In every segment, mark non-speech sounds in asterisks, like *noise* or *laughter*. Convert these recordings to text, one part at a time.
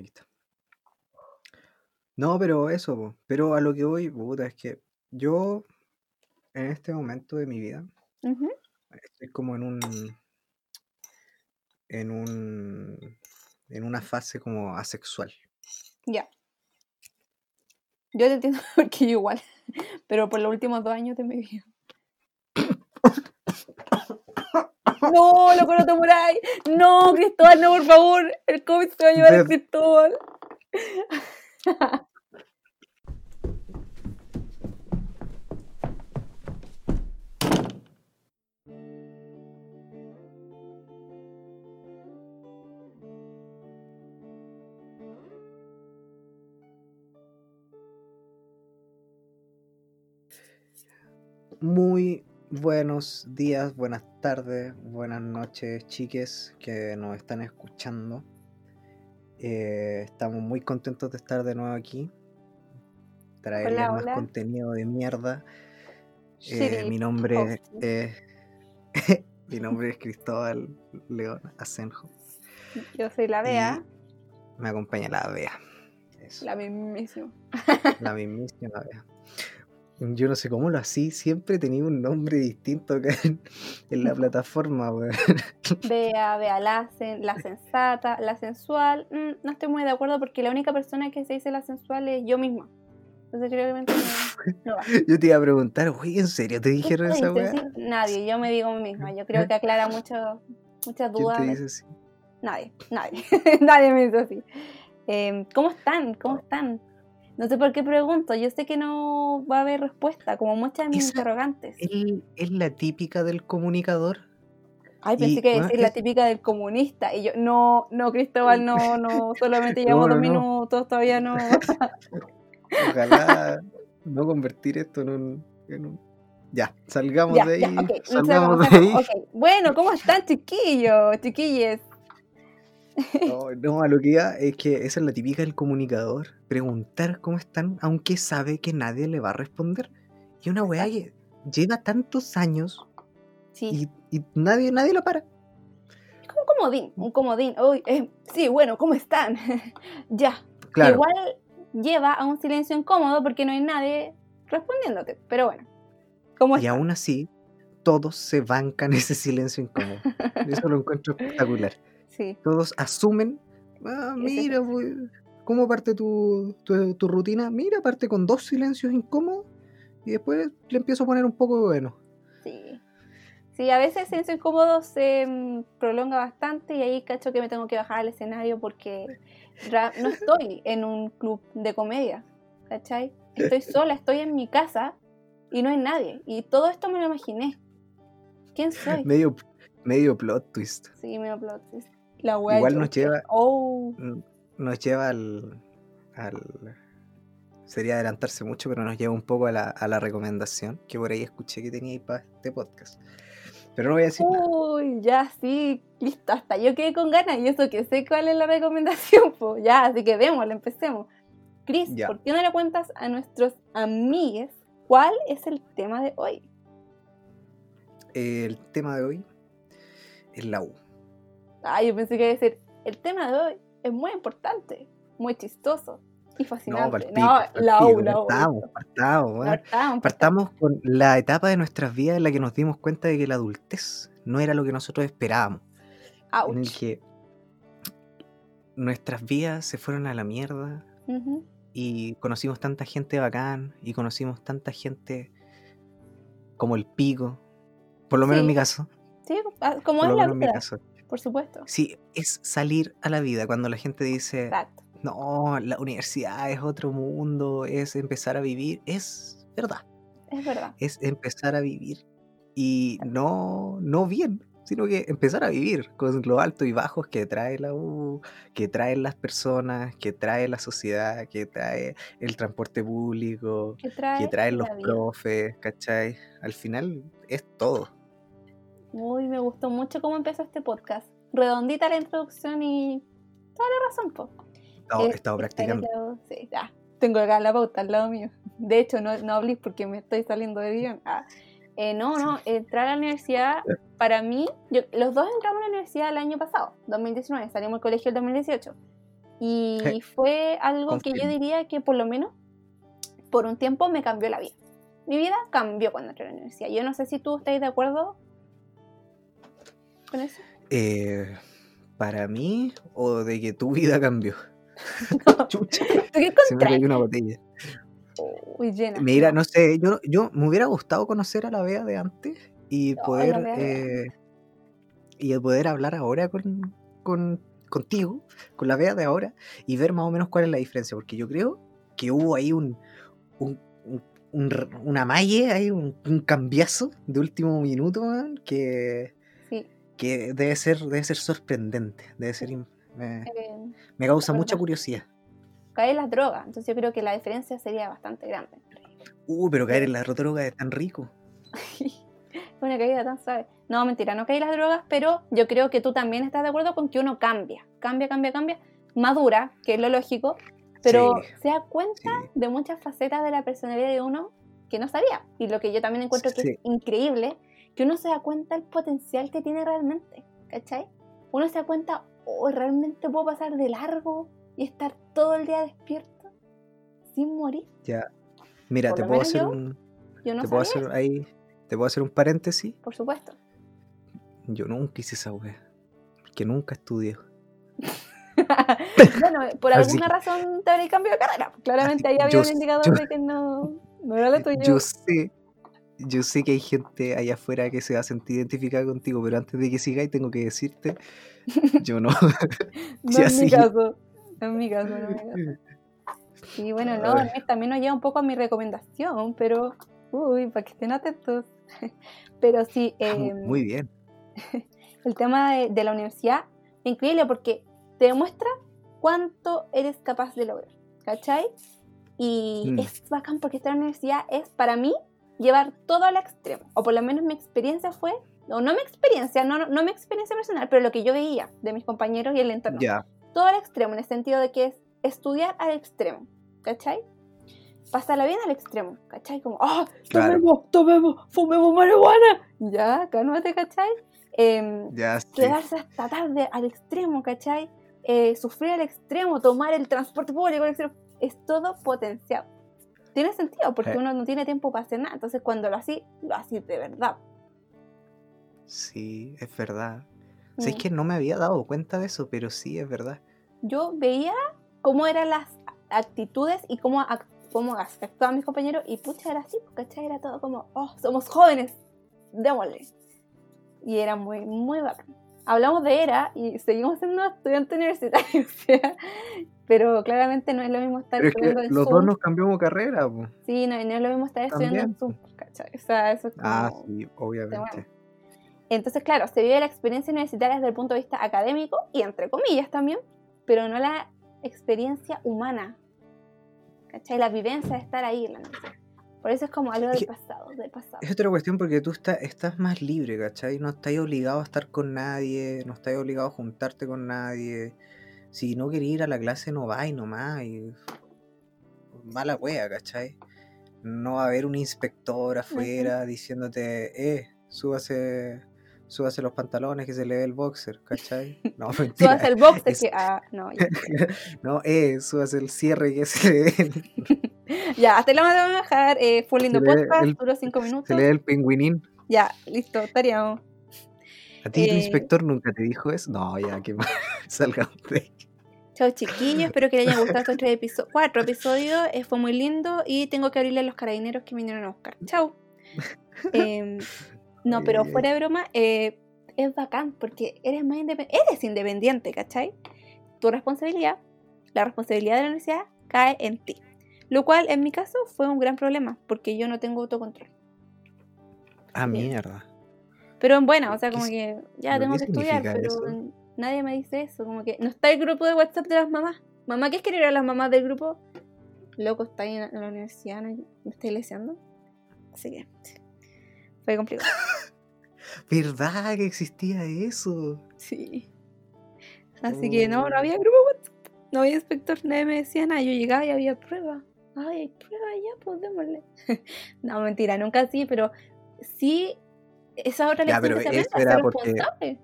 aquí está. No, pero eso, po. pero a lo que voy, puta, es que yo en este momento de mi vida estoy como en un en un en una fase como asexual. Ya. Yo te entiendo *laughs* porque yo igual. Pero por los últimos dos años de mi vida. *coughs* *laughs* No, loco, no te muráis. No, Cristóbal, no, por favor. El COVID se va a llevar a Cristóbal. Muy buenos días, buenas tardes, buenas noches, chiques que nos están escuchando. Eh, estamos muy contentos de estar de nuevo aquí. Traerles Hola, más contenido de mierda. Eh, mi nombre es *laughs* mi nombre es Cristóbal León Asenjo. Yo soy la Bea, Me acompaña la Bea. Eso, la mismísima. la mismísima Bea. Yo no sé cómo lo así, siempre he tenido un nombre distinto acá en, en la *laughs* plataforma, weón. Bea, Bea, la, sen- la sensata, la sensual. mm, no estoy muy de acuerdo porque la única persona que se dice la sensual es yo misma. Entonces creo que no, no va. *laughs* Yo te iba a preguntar, oye, ¿en serio te dijeron ¿Quién esa te weá? Nadie, yo me digo a mí misma. Yo creo que aclara mucho, muchas ¿Quién dudas. te de- dice así? Nadie, nadie, *laughs* nadie me dice así. Eh, ¿Cómo están? ¿Cómo están? No sé por qué pregunto, yo sé que no va a haber respuesta, como muchas de mis Esa- interrogantes. Es la típica del comunicador. Ay, pensé y, que bueno, decir la es- típica del comunista. Y yo, no, no, Cristóbal, no, *laughs* no, solamente llevamos No, dos no, minutos, todavía no. *laughs* Ojalá no convertir esto en un, en un- Ya, salgamos ya, de ahí. ya, salgamos de ahí. Bueno, ¿cómo están, chiquillos, chiquilles? No, no, a lo que iba es que esa es la típica del comunicador. Preguntar cómo están, aunque sabe que nadie le va a responder. Y una weá que lleva tantos años Sí, y, y nadie, nadie la para. un comodín, un comodín. Eh, sí, bueno, ¿cómo están? *laughs* ya, Claro, Igual lleva a un silencio incómodo porque no hay nadie respondiéndote. Pero bueno, ¿cómo y está? aún así, todos se bancan *laughs* ese silencio incómodo. Eso lo encuentro espectacular. Sí, Todos asumen, ah, mira, pues, ¿cómo parte tu, tu, tu rutina? Mira, parte con dos silencios incómodos y después le empiezo a poner un poco de bueno. sí. Sí, a veces el silencio incómodo se mm, prolonga bastante y ahí cacho que me tengo que bajar al escenario porque no estoy en un club de comedia, ¿cachai? Estoy sola, estoy en mi casa y no hay nadie. Y todo esto me lo imaginé. ¿Quién soy? Medio, medio plot twist. Sí, me plot twist. La wea Igual nos lleva- Oh, Nos lleva al, al- Sería adelantarse mucho, pero nos lleva un poco a la, a la recomendación que por ahí escuché que tenía para este podcast. Pero no voy a decir nada. Uy, ya sí, listo, hasta yo quedé con ganas y eso que sé cuál es la recomendación, *laughs* pues ya, así que démosle, empecemos. Chris, Ya. ¿por qué no le cuentas a nuestros amigues cuál es el tema de hoy? El tema de hoy es la U. Ah, yo pensé que iba a decir, el tema de hoy es muy importante, muy chistoso y fascinante. No, pa'l la U, la U. Partamos, partamos. Partamos, Partamos con la etapa de nuestras vidas en la que nos dimos cuenta de que la adultez no era lo que nosotros esperábamos. En el que nuestras vidas se fueron a la mierda y conocimos tanta gente bacán y conocimos tanta gente como el pico. Por lo menos en mi caso. Sí, ah, como Por es lo la menos en mi caso. Por supuesto. Sí, es salir a la vida cuando la gente dice, Exacto. no, la universidad es otro mundo, es empezar a vivir. Es verdad, Es verdad. es empezar a vivir. Y no, no bien, sino que empezar a vivir con los altos y bajos que trae la U, que traen las personas, que trae la sociedad, que trae el transporte público, ¿Qué trae que traen los profes, ¿cachai? Al final es todo. Uy, me gustó mucho cómo empezó este podcast. Redondita la introducción y toda la razón, po. No, Eh, he estado practicando. Sí, ya. Tengo acá la pauta al lado mío. De hecho, no, no hablé porque me estoy saliendo de guion. Ah. Eh, no, no, entrar a la universidad, para mí, yo- los dos entramos a la universidad el año pasado, 2019, salimos del colegio el 2018. Y fue algo que yo diría que por lo menos por un tiempo me cambió la vida. Mi vida cambió cuando entré a la universidad. Yo no sé si tú estáis de acuerdo con eso. Eh, para mí, o de que tu vida cambió. *laughs* Chucha, ¿Tú qué se me cayó una botella. Uy, llena. Mira, no sé, yo, yo me hubiera gustado conocer a la Bea de antes y No, poder eh, y poder hablar ahora con, con- contigo, con la Bea de ahora, y ver más o menos cuál es la diferencia, porque yo creo que hubo ahí un, un, un- un una malle, ahí un, cambiazo de último minuto, weón, que. Que debe ser, debe ser sorprendente, debe ser me, eh, me causa mucha curiosidad. cae las drogas. Entonces yo creo que la diferencia sería bastante grande. Uh, pero caer en la droga es tan rico. *laughs* Una caída tan suave. No, mentira, no caí las drogas, pero yo creo que tú también estás de acuerdo con que uno cambia. Cambia, cambia, cambia. Madura, que es lo lógico, pero Sí, se da cuenta sí. de muchas facetas de la personalidad de uno que no sabía. Y lo que yo también encuentro que es increíble, que uno se da cuenta del potencial que tiene realmente. ¿Cachai? Uno se da cuenta, oh, realmente puedo pasar de largo y estar todo el día despierto sin morir. Ya. Mira, Por te puedo hacer yo un, Yo no te puedo hacer ahí, te puedo hacer un paréntesis. por supuesto. Yo nunca hice esa wea. Porque nunca estudié. *laughs* bueno, por *laughs* Así alguna razón te habría cambiado de carrera. Claramente ahí que había yo un indicador yo- de que no, no era lo *laughs* tuyo. Yo sé, yo sé que hay gente allá afuera que se va a sentir identificada contigo, pero antes de que sigáis tengo que decirte, *laughs* yo no. no *laughs* es mi caso. No es mi caso, no es mi caso. Y bueno, no, también nos lleva un poco a mi recomendación, pero, uy, para que estén atentos. *laughs* Pero sí, eh, Muy bien. el tema de, de la universidad increíble porque te demuestra cuánto eres capaz de lograr, ¿cachai? Y Mm. es bacán porque esta universidad es para mí llevar todo al extremo, o por lo menos mi experiencia fue, o no mi experiencia, no, no, no mi experiencia personal, pero lo que yo veía de mis compañeros y el entorno, Ya. todo al extremo, en el sentido de que es estudiar al extremo, ¿cachai? Pasarla bien al extremo, ¿cachai? Como, ¡ah! Claro. tomemos, tomemos, fumemos marihuana! Ya, cálmate, ¿cachai? Ya sí. quedarse hasta tarde al extremo, ¿cachai? Eh, sufrir al extremo, tomar el transporte público al extremo, es todo potenciado. Tiene sentido porque Eh. uno no tiene tiempo para hacer nada, entonces cuando lo así, lo así de verdad. Sí, es verdad. O sea, es Mm. que no me había dado cuenta de eso, pero sí, es verdad. Yo veía cómo eran las actitudes y cómo, cómo actuaban mis compañeros y pucha, era así, ¿cachai? Era todo como, oh, somos jóvenes, démosle. Y era muy, muy bacán. Hablamos de era y seguimos siendo estudiantes universitarios, *laughs* pero claramente no es lo mismo estar Pero es que estudiando en los Zoom. dos nos cambiamos carrera, po. Sí, no, no es lo mismo estar estudiando en. Zoom, ¿cachai? O sea, eso es como... Ah, sí, obviamente. Entonces, claro, se vive la experiencia universitaria desde el punto de vista académico y entre comillas también, pero no la experiencia humana. ¿Cachai? La vivencia de estar ahí la. Por eso es como algo del pasado, del pasado. Es otra cuestión porque tú estás, estás más libre, ¿cachai? No estás obligado a estar con nadie, no estás obligado a juntarte con nadie. Si no querés ir a la clase, no vais nomás. Y... Va la wea, ¿cachai? No va a haber un inspector afuera diciéndote, eh, súbase, súbase los pantalones que se le ve el boxer, ¿cachai? *laughs* No, mentira. haces el box de es- que, ah, no, ya. *laughs* No, eh, súbase el cierre que se le ve, el- *laughs* Ya, hasta la vamos a dejar. Eh, fue un lindo podcast, el- duró cinco minutos. se le ve el pingüinín. Ya, listo, estaríamos. ¿A ti el Eh, inspector nunca te dijo eso? No, ya, que *laughs* salgamos de. Chao chiquillos, espero que les hayan gustado estos tres episodios, cuatro episodios, eh, fue muy lindo y tengo que abrirle a los carabineros que vinieron a buscar. Chao. *laughs* Em, no, pero fuera de broma, eh, es bacán porque eres más independiente, eres independiente, ¿cachai? Tu responsabilidad, la responsabilidad de la universidad cae en ti. Lo cual en mi caso fue un gran problema porque yo no tengo autocontrol. Ah, mierda. Pero en buena, o sea, ¿Qué como que ya tengo que estudiar, pero eso? nadie me dice eso, como que no está el grupo de WhatsApp de las mamás. Mamá, ¿qué es querer a las mamás del grupo? Loco, está ahí en, la universidad, ¿no? me está leseando. Así que fue complicado. *laughs* ¿Verdad que existía eso? Sí. Así que no, no había grupo WhatsApp, no había inspector, nadie me decía nada. Yo llegaba y había prueba. Ay, hay prueba ya, pues démosle. *laughs* no, mentira, nunca así, pero sí, esa otra Ya, lección pero que eso era porque- responsable.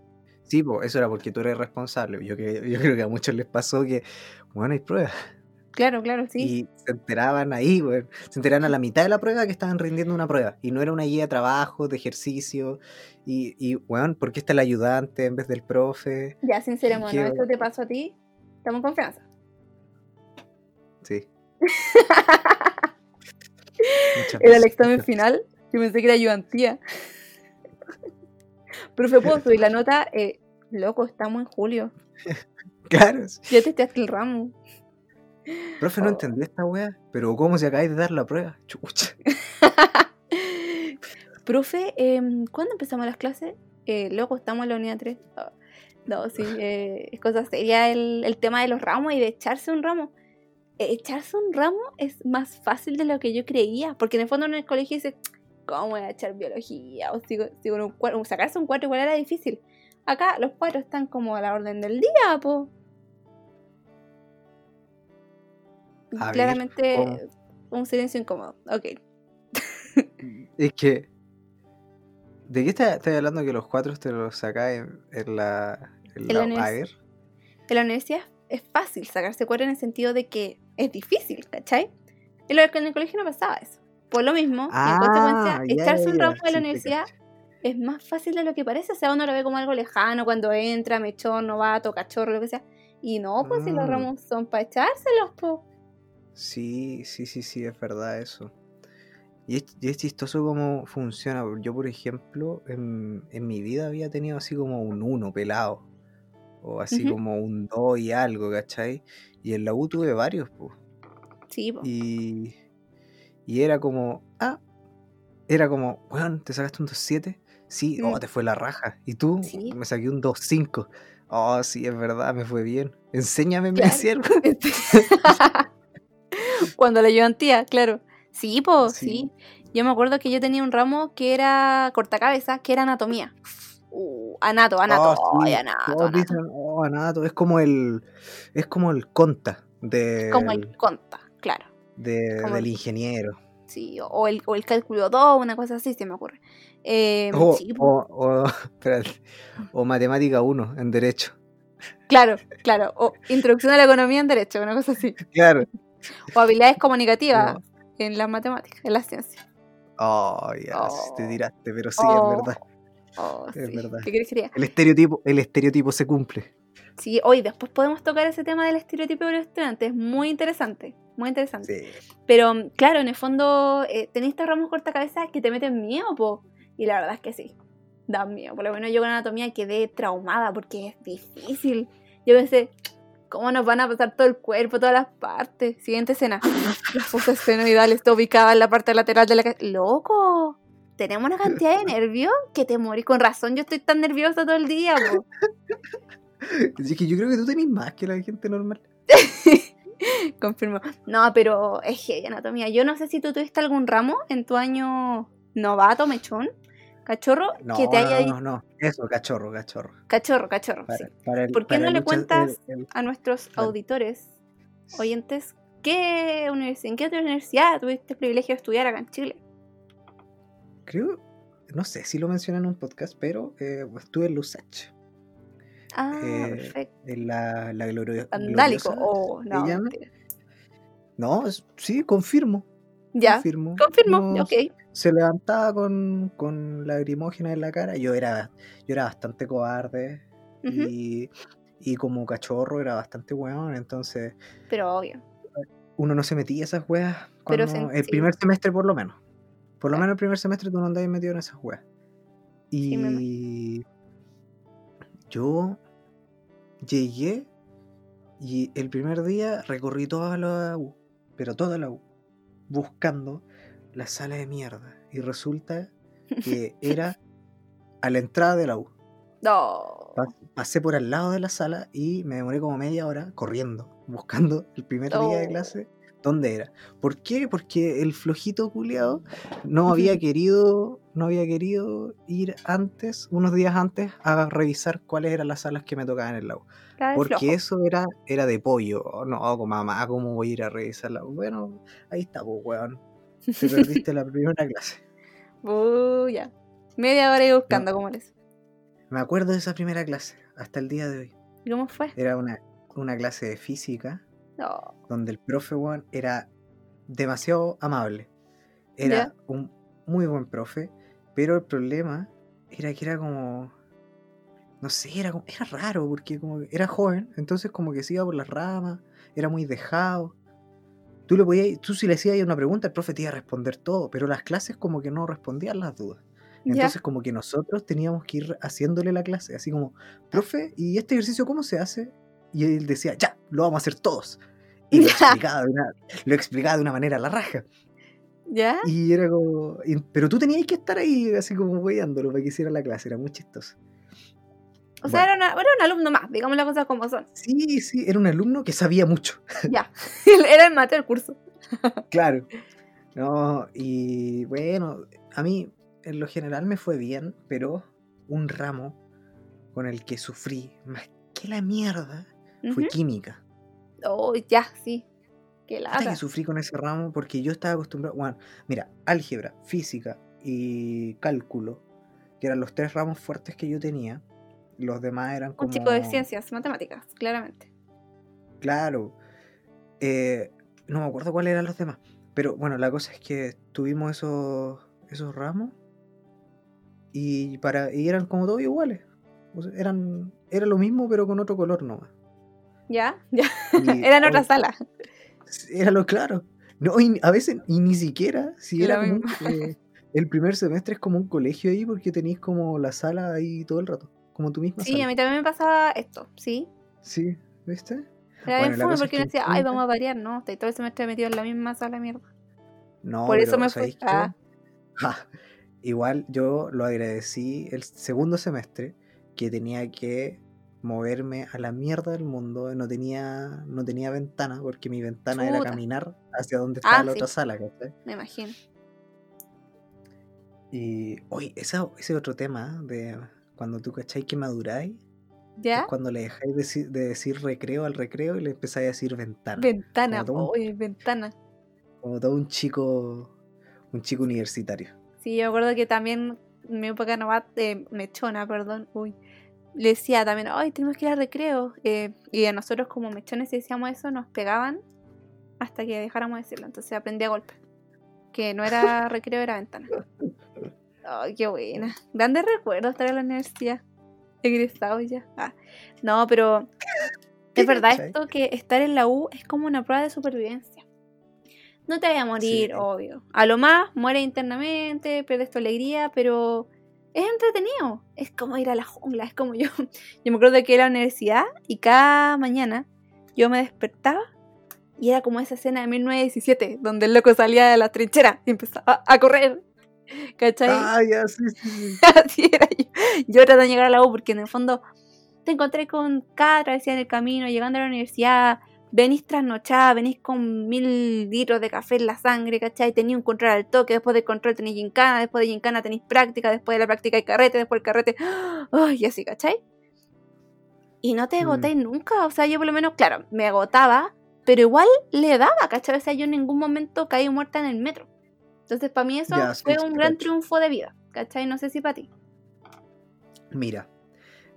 Sí, pues eso era porque tú eres responsable. Yo, que, yo creo que a muchos les pasó que, bueno, hay pruebas. Claro, claro, sí. Y se enteraban ahí, güey. Se enteraban a la mitad de la prueba que estaban rindiendo una prueba. Y no era una guía de trabajo, de ejercicio. Y, y bueno, ¿por qué está el ayudante en vez del profe? Ya, sinceramente, ¿Qué- ¿esto te pasó a ti? Estamos en confianza. Sí. *laughs* Era el examen final. Yo pensé que era ayudantía. Profe, ¿puedo *laughs* subir la nota? Eh, loco, estamos en julio. *laughs* Claro. Ya te echaste el ramo. Profe, no Oh. entendí esta wea. Pero ¿cómo se acabáis de dar la prueba? *laughs* Chucha. Profe, em, ¿cuándo empezamos las clases? Eh, loco, estamos en la unidad 3. Ah, no, sí, eh, es cosa seria el, el tema de los ramos y de echarse un ramo. Eh, echarse un ramo es más fácil de lo que yo creía, porque en el fondo en el colegio dices, ¿cómo voy a echar biología? O un cuatro, sacarse un 4 igual era difícil. Acá los cuatro están como a la orden del día, po. Ver, Claramente un silencio incómodo. Ok. *laughs* Es que. ¿De qué estás hablando que los cuatro te los sacáis en, en la. En En la la, en la universidad es fácil sacarse cuatro en el sentido de que es difícil, ¿cachai? En, lo, en el colegio no pasaba eso. Por lo mismo, y en consecuencia, Ah, ya, echarse un ramo de la universidad es más fácil de lo que parece. O sea, uno lo ve como algo lejano cuando entra, mechón, novato, cachorro, lo que sea. Y no, pues si los Mm. ramos son para echárselos, pues. Sí, sí, sí, sí, es verdad eso. Y es, y es chistoso cómo funciona. Yo, por ejemplo, en, en mi vida había tenido así como un 1 pelado. O así como un 2 y algo, ¿cachai? Y en la U tuve varios, pues. Sí, po. Y, y era como, ah, era como, weón, ¿te sacaste un 2.7? Sí, oh, Mm. te fue la raja. ¿Y tú? Sí. Me saqué un 2.5. Oh, sí, es verdad, me fue bien. Enséñame, me Claro. decían. *laughs* *laughs* Cuando la ayudantía, claro. Sí, pues, Sí. sí. Yo me acuerdo que yo tenía un ramo que era cortacabezas, que era anatomía. Uh, anato, anato, Oh, sí, ay, anato, todos anato. dicen, oh, anato, es como el, es como el conta del, Como el conta, claro. De- como del el- ingeniero. Sí, o- el, o el cálculo 2, una cosa así, se me ocurre. Eh, O, sí, o, o, *laughs* espérate, o matemática 1 en derecho. claro, claro. O introducción a la economía en derecho, una cosa así. Claro. O habilidades comunicativas No. en las matemáticas, en las ciencias. Oh, ya, sí te Oh. tiraste, pero sí, Oh, es verdad. Oh, Es sí. verdad. ¿Qué diga? El estereotipo, el estereotipo se cumple. Sí, hoy después podemos tocar ese tema del estereotipo de los estudiantes. Muy interesante, muy interesante. Sí. Pero claro, en el fondo eh, tenéis estos ramos cortacabezas que te meten miedo, po. Y la verdad es que sí, dan miedo. Por lo menos yo con anatomía quedé traumada porque es difícil. Yo pensé, ¿cómo nos van a pasar todo el cuerpo, todas las partes? Siguiente escena. *laughs* Las fosas senoidales está ubicada en la parte lateral de la cabeza. ¡Loco! Tenemos una cantidad de nervios que te morí. Con razón, yo estoy tan nerviosa todo el día, po. *laughs* Es que yo creo que tú tenés más que la gente normal. *laughs* *laughs* Confirmo. No, pero es que anatomía. Yo no sé si tú tuviste algún ramo en tu año novato, mechón, cachorro, No, que te haya no, no, no. Eso, cachorro, cachorro. Cachorro, cachorro, sí. Para- el- ¿Por qué no le cuentas el- el- a nuestros auditores, oyentes, qué universidad, en qué otra universidad tuviste el privilegio de estudiar acá en Chile? Creo, no sé si lo mencioné en un podcast, pero eh, estuve en Lusach, Ah, Eh, perfecto. en la, la glorio- Vandálico. gloriosa, Oh, ¿se no. sí, confirmo. Ya, confirmo. confirmo. Ok. Se levantaba con, con lagrimógena en la cara. Yo era, yo era bastante cobarde y, y como cachorro era bastante weón, entonces Pero obvio. uno no se metía a esas weas Pero cuando- el primer semestre por lo menos. Por lo menos el primer semestre tú no andabas metido en esas weas. Sí, Y yo llegué y el primer día recorrí toda la U, pero toda la U, buscando la sala de mierda. Y resulta que *laughs* era a la entrada de la U. No. Pa- Pasé por al lado de la sala y me demoré como media hora corriendo, buscando el primer día de clase dónde era. ¿Por qué? Porque el flojito culiado no había querido, no había querido ir antes, unos días antes, a revisar cuáles eran las salas que me tocaban en la U. De Porque flojo. eso era, era de pollo. Oh, No, como mamá, ¿cómo voy a ir a revisarla? Bueno, ahí está, pues, weón. Te *laughs* perdiste la primera clase. Uh, ya. Media hora ahí buscando cómo eres. Me acuerdo de esa primera clase, hasta el día de hoy. ¿Cómo fue? Era una, una clase de física No. donde el profe Juan era demasiado amable. Era un muy buen profe, pero el problema era que era como. No sé, era, como- era raro porque como era joven, entonces como que se iba por las ramas, era muy dejado. Tú, le podías, tú si le hacías una pregunta, el profe te iba a responder todo, pero las clases como que no respondían las dudas. Entonces como que nosotros teníamos que ir haciéndole la clase, así como, profe, ¿y este ejercicio cómo se hace? Y él decía, ya, lo vamos a hacer todos. Y *laughs* lo explicaba de una, lo explicaba de una manera a la raja. ¿Ya? Y era como. y- pero tú tenías que estar ahí, así como weyándolo para que hiciera la clase, era muy chistoso. O sea, era, una- era un alumno más, digamos las cosas como son. Sí, sí, era un alumno que sabía mucho. *laughs* Ya. *laughs* era el mate del curso. Claro. No, y bueno, a mí en lo general me fue bien, pero un ramo con el que sufrí más que la mierda fue Ujú. química. Oh, ya, sí. Qué lata. que sufrí con ese ramo porque yo estaba acostumbrado. Bueno, mira, álgebra, física y cálculo, que eran los tres ramos fuertes que yo tenía. Los demás eran como. Un chico de ciencias, matemáticas, claramente. Claro. Eh, no me acuerdo cuáles eran los demás. Pero bueno, la cosa es que tuvimos esos, esos ramos y, para, y eran como todos iguales. O sea, eran, era lo mismo, pero con otro color nomás. ¿Ya? ¿Ya? Y- *laughs* Era en otra sala. Era lo claro. No, y a veces, y ni siquiera, si Era como eh, el primer semestre es como un colegio ahí porque tenéis como la sala ahí todo el rato, como tu misma Sí, sala. a mí también me pasaba esto, sí. Sí, ¿viste? Era Bueno, bien fome porque que uno decía, ay, vamos a variar, no, estoy todo el semestre metido en la misma sala, mierda. No, Por eso me fue. ¿sabéis qué? Ah. Ja, igual yo lo agradecí el segundo semestre que tenía que moverme a la mierda del mundo, no tenía, no tenía ventana, porque mi ventana era caminar hacia donde estaba Ah, la sí. otra sala, ¿cachai? Me imagino. Y hoy esa, ese otro tema de cuando tú cacháis que maduráis, es ¿Ya? cuando le dejáis de, decir- de decir recreo al recreo y le empezáis a decir ventana. Ventana, Como un- ventana. como todo un chico, un chico universitario. Sí, yo acuerdo que también mi época novat, eh, mechona, perdón, uy, le decía también, ay, tenemos que ir al recreo. eh, y a nosotros como mechones si decíamos eso, nos pegaban hasta que dejáramos de decirlo. Entonces aprendí a golpe. Que no era *laughs* recreo, era ventana. Ay, qué buena. Grandes recuerdos estar en la universidad. Egresado ya. Ah, No, pero es verdad esto que estar en la U es como una prueba de supervivencia. No te vayas a morir, Sí. obvio. A lo más, mueres internamente, pierdes tu alegría, pero es entretenido. Es como ir a la jungla, es como yo. *laughs* Yo me acuerdo que era la universidad y cada mañana yo me despertaba y era como esa escena de 1917, donde el loco salía de la trinchera y empezaba a correr. *laughs* ¿Cachai? Ah, ya, sí, sí, sí. *laughs* Así era yo. Yo trataba de llegar a la U porque en el fondo te encontré con cada travesía en el camino, llegando a la universidad, venís trasnochada, venís con mil litros de café en la sangre, ¿cachai? Tenís un control al toque, después del control tenés gincana, después de gincana tenés práctica, después de la práctica hay carrete, después del carrete, *gasps* ¡ay! y así, ¿cachai? Y no te Mm. agoté nunca, o sea, yo por lo menos, claro, me agotaba, pero igual le daba, ¿cachai? O sea, yo en ningún momento caí muerta en el metro. Entonces, para mí eso Ya, fue sí, un gran triunfo de vida, ¿cachai? No sé si para ti. Mira,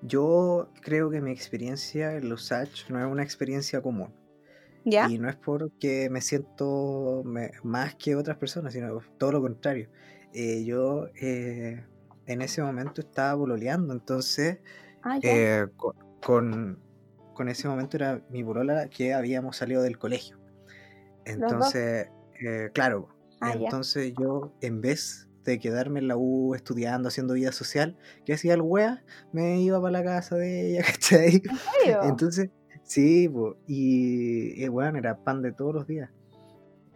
yo creo que mi experiencia en los H no es una experiencia común. ¿Ya? Y no es porque me siento me- más que otras personas, sino todo lo contrario. Eh, yo eh, en ese momento estaba pololeando, entonces Ah, eh, co- con, con ese momento era mi polola que habíamos salido del colegio. Entonces, claro, Ah, ya. entonces yo en vez de quedarme en la U estudiando, haciendo vida social, ¿qué hacía el wea? Me iba para la casa de ella, *laughs* ¿cachai? ¿En serio? Entonces, sí, po, y, bueno, era pan de todos los días.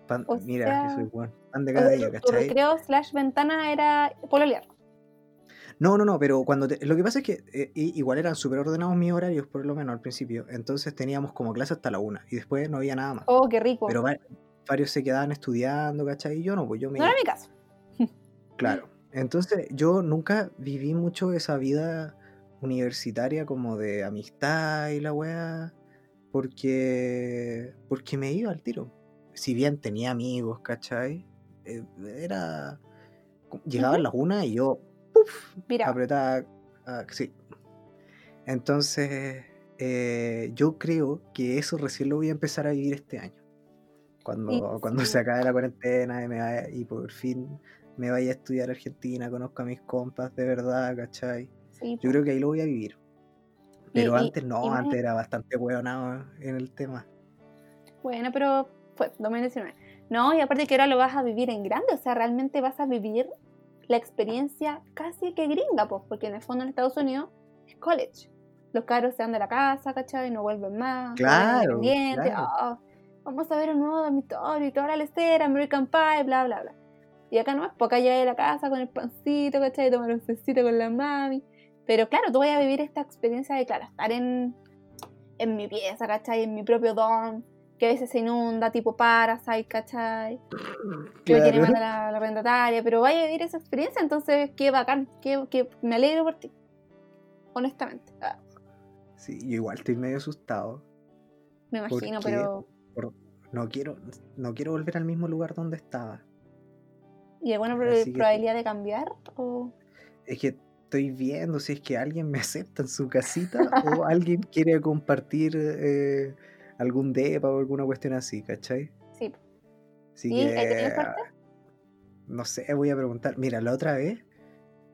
Pan, O mira, sea, que soy bueno, pan de cada día, tu, tu ¿cachai? recreo slash ventana era pololear. No, no, no, pero cuando te- lo que pasa es que eh, igual eran súper ordenados mis horarios, por lo menos al principio. Entonces teníamos como clase hasta la una y después no había nada más. Oh, qué rico. Pero va- varios se quedaban estudiando, ¿cachai? Y yo no, pues yo me no era mi caso. *laughs* Claro. Entonces yo nunca viví mucho esa vida universitaria como de amistad y la weá, porque, porque me iba al tiro. Si bien tenía amigos, ¿cachai? Eh, era... Llegaban Ujú. las una y yo ¡puf! Mira, apretaba... ah, sí, Entonces, eh, yo creo que eso recién lo voy a empezar a vivir este año. Cuando, cuando se acabe la cuarentena y, me y por fin me vaya a estudiar a Argentina, conozco a mis compas de verdad, ¿cachai? yo creo que ahí lo voy a vivir. Pero antes no, antes era bastante hueonado en el tema. Bueno, pero fue 2019. No, y aparte que ahora lo vas a vivir en grande, o sea, realmente vas a vivir la experiencia casi que gringa, pues, porque en el fondo en Estados Unidos es college. Los caros se van de la casa, ¿cachai? Y no vuelven más. Claro. claro. Ah, vamos a ver un nuevo dormitorio y toda la lecera, American Pie, bla, bla, bla. Y acá no es, porque acá de la casa con el pancito, ¿cachai? Tomar un cecito con la mami. Pero claro, tú vas a vivir esta experiencia de, claro, estar en, en mi pieza, ¿cachai? En mi propio dorm, que a veces se inunda, tipo Parasite, ¿cachai? Que me quiere mandar la, la arrendataria, pero vaya a vivir esa experiencia, entonces qué bacán, qué, qué, me alegro por ti. Honestamente. Ah. Sí, yo igual estoy medio asustado. Me imagino, pero. no quiero, no quiero volver al mismo lugar donde estaba. ¿Y hay buena probabilidad de cambiar? O... Es que estoy viendo si es que alguien me acepta en su casita o *laughs* alguien quiere compartir eh, algún depa o alguna cuestión así, ¿cachai? Sí. Así que, no sé, voy a preguntar. Mira, la otra vez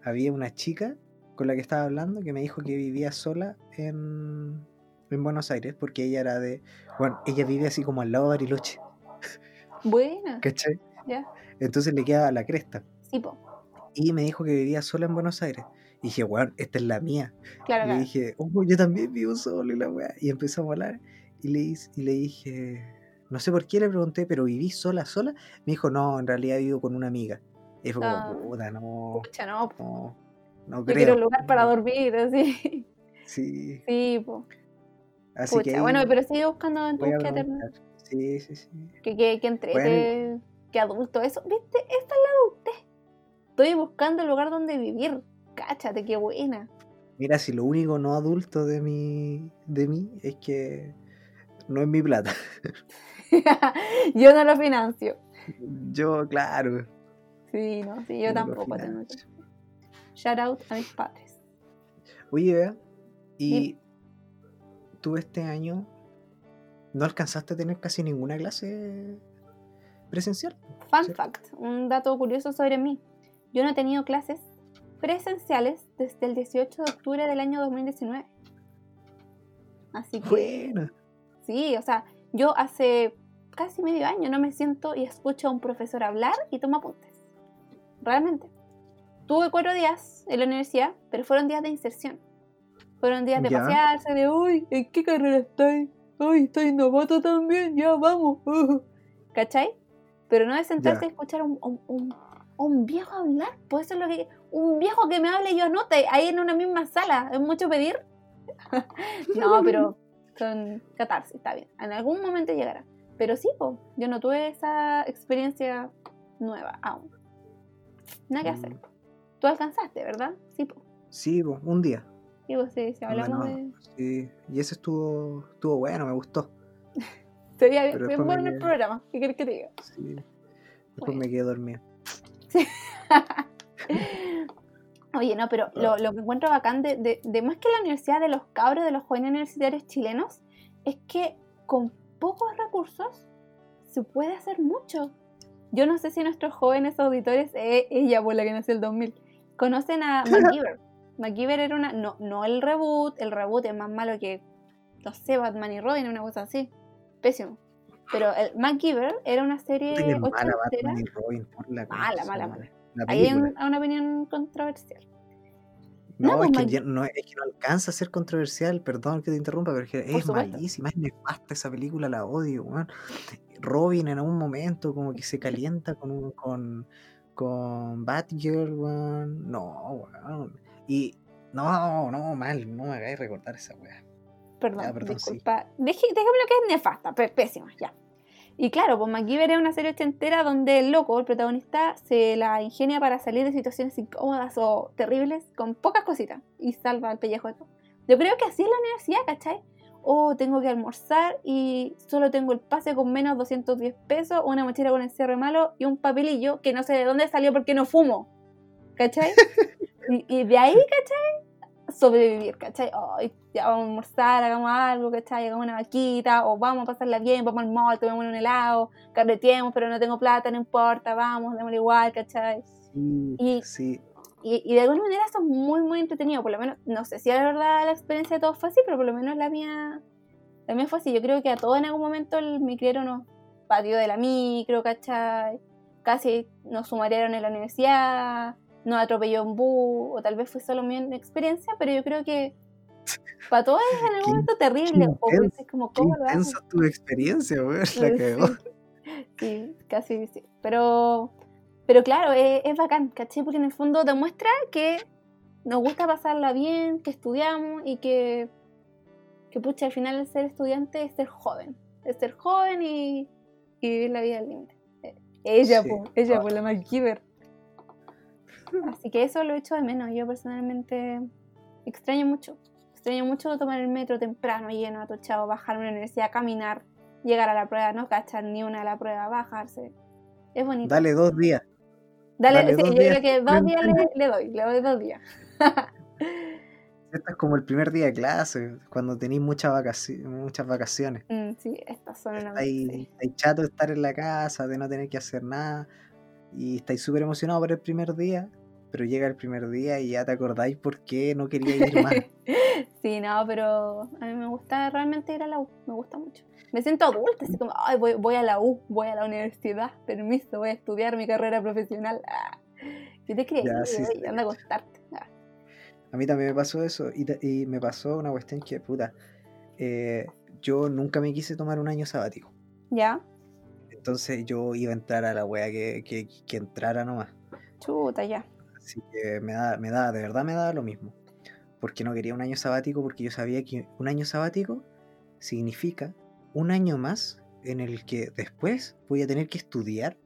había una chica con la que estaba hablando que me dijo que vivía sola en, en Buenos Aires porque ella era de. Bueno, ella vive así como al lado de Bariloche. Buena. ¿Cachai? Ya. Entonces le queda la cresta. Sí, po. Y me dijo que vivía sola en Buenos Aires. Y dije, weón, esta es la mía. Claro, y le dije, oh, yo también vivo solo y la weá. Y empezó a volar. Y le, y le dije, no sé por qué le pregunté, pero viví sola, sola. Me dijo, no, en realidad vivo con una amiga. Y fue como, ah. puta, no. Pucha, no. No, no yo quiero un lugar para dormir, así. Sí. Sí, pues. Así que bueno, pero sigue buscando en tu búsqueda Sí, sí, sí. Que, que, que entrete, que adulto, eso. ¿Viste? Esta es la adultez. Estoy buscando el lugar donde vivir. Cáchate, qué buena. Mira, si lo único no adulto de mí, de mí es que no es mi plata. *laughs* *laughs* yo no lo financio. Yo, claro. Sí, no, sí, yo, tampoco tengo. Shout out a mis padres. Oye, vea, y tú este año no alcanzaste a tener casi ninguna clase presencial. Fun fact, un dato curioso sobre mí. Yo no he tenido clases presenciales desde el 18 de octubre del año 2019. Así que... Bueno. Sí, o sea, yo hace casi medio año no me siento y escucho a un profesor hablar y toma apuntes. Realmente. Tuve cuatro días en la universidad, pero fueron días de inserción. Fueron días de pasearse, de, uy, ¿en qué carrera estoy? Uy, estoy novato también, ya vamos. ¿Cachai? Pero no de sentarse a escuchar un, un, un, viejo hablar, puede ser lo que... Un viejo que me hable y yo anote ahí en una misma sala, ¿es mucho pedir? *laughs* no, pero son catarsis, está bien. En algún momento llegará. Pero sí, po, yo no tuve esa experiencia nueva aún. Nada que hacer. Mm. Tú alcanzaste, ¿verdad? Sí, po. Sí, po, un día. Sí, pues sí, sí hablamos de... Sí, y ese estuvo, estuvo bueno, me gustó. *laughs* Sería bien, bien bueno el programa, ¿qué quieres que te diga? Sí. Después me quedé dormido. Sí. *laughs* *laughs* Oye, no, pero lo, lo, que encuentro bacán de, de, de, más que la universidad de los cabros, de los jóvenes universitarios chilenos, es que con pocos recursos se puede hacer mucho. Yo no sé si nuestros jóvenes auditores, eh, ella por la que nació el 2000, conocen a *laughs* MacGyver. MacGyver era una. No, no el reboot, el reboot es más malo que. No sé, Batman y Robin, una cosa así. Pésimo. Pero el MacGyver era una serie. Mala, Batman y Robin, por la mala, mala, mala. Hay una opinión controversial. No, pues, es, que no, es que no alcanza a ser controversial, perdón que te interrumpa, pero es, malísima, es nefasta esa película, la odio, Robin en algún momento como que se calienta con con, con Batgirl, weón. No, weón. Y no, no, mal, no me hagáis recordar esa weá. Perdón, disculpa. déjame lo que es nefasta, pésima, ya. Y claro, pues MacGyver es una serie ochentera donde el loco, el protagonista, se la ingenia para salir de situaciones incómodas o terribles con pocas cositas y salva el pellejo de todo. Yo creo que así es la universidad, ¿cachai? O oh, tengo que almorzar y solo tengo el pase con menos 210 pesos, una mochila con el cierre malo y un papelillo que no sé de dónde salió porque no fumo. ¿Cachai? *laughs* y, de ahí, ¿cachai? Sobrevivir, ¿cachai? Ay, ya vamos a almorzar, hagamos algo, ¿cachai? Hagamos una vaquita, o vamos a pasarla bien, vamos al mall, tomemos un helado, carreteemos, pero no tengo plata, no importa, vamos, démosle igual, ¿cachai? Sí, Y- sí. Y, y de alguna manera eso es muy, muy entretenido. Por lo menos, no sé si la verdad la experiencia de todos fue así, pero por lo menos la mía, la mía fue así. Yo creo que a todos en algún momento el micrero nos pateó de la micro, ¿cachai? Casi nos sumarían en la universidad, nos atropelló un bus, o tal vez fue solo mi experiencia, pero yo creo que *laughs* para todos es en algún Qué- momento terrible. O intenso, es como, Qué ¿cómo lo hacen? intensa tu experiencia, weón. *laughs* La Sí, cagó. Sí, casi sí. Pero, pero claro, es, es bacán, ¿cachai? Porque en el fondo demuestra que nos gusta pasarla bien, que estudiamos y que, que pucha, al final el ser estudiante es ser joven. Es ser joven y, y vivir la vida al límite. Eh, Ella, Sí. po, ella, por la MacGyver. Así que eso lo echo de menos. Yo personalmente extraño mucho. Extraño mucho tomar el metro temprano, lleno, atochado, bajar a una universidad, caminar, llegar a la prueba, no cachar ni una a la prueba, bajarse. Es bonito. Dale dos días. Dale, dale sí, dos yo días. creo que dos días le, le doy, le doy dos días. *laughs* Esto es como el primer día de clase, cuando tenéis muchas vacaciones. Muchas vacaciones. Mm, sí, estas son una Estáis, sí. estáis chato de estar en la casa, de no tener que hacer nada. Y estáis súper emocionados por el primer día. Pero llega el primer día y ya te acordáis por qué no quería ir más. *laughs* Sí, no, pero a mí me gusta realmente ir a la U, me gusta mucho. Me siento adulta, así como, ay, voy, voy a la U, voy a la universidad, permiso, voy a estudiar mi carrera profesional. Ah, ¿Qué te crees? Ya, sí, sí. Anda a acostarte. Ah, A mí también me pasó eso. Y, y me pasó una cuestión que, puta, eh, yo nunca me quise tomar un año sabático. ¿Ya? Entonces yo iba a entrar a la wea que, que, que entrara nomás. Chuta, ya. Así que me da, me da, de verdad me da lo mismo. Porque no quería un año sabático, porque yo sabía que un año sabático significa un año más en el que después voy a tener que estudiar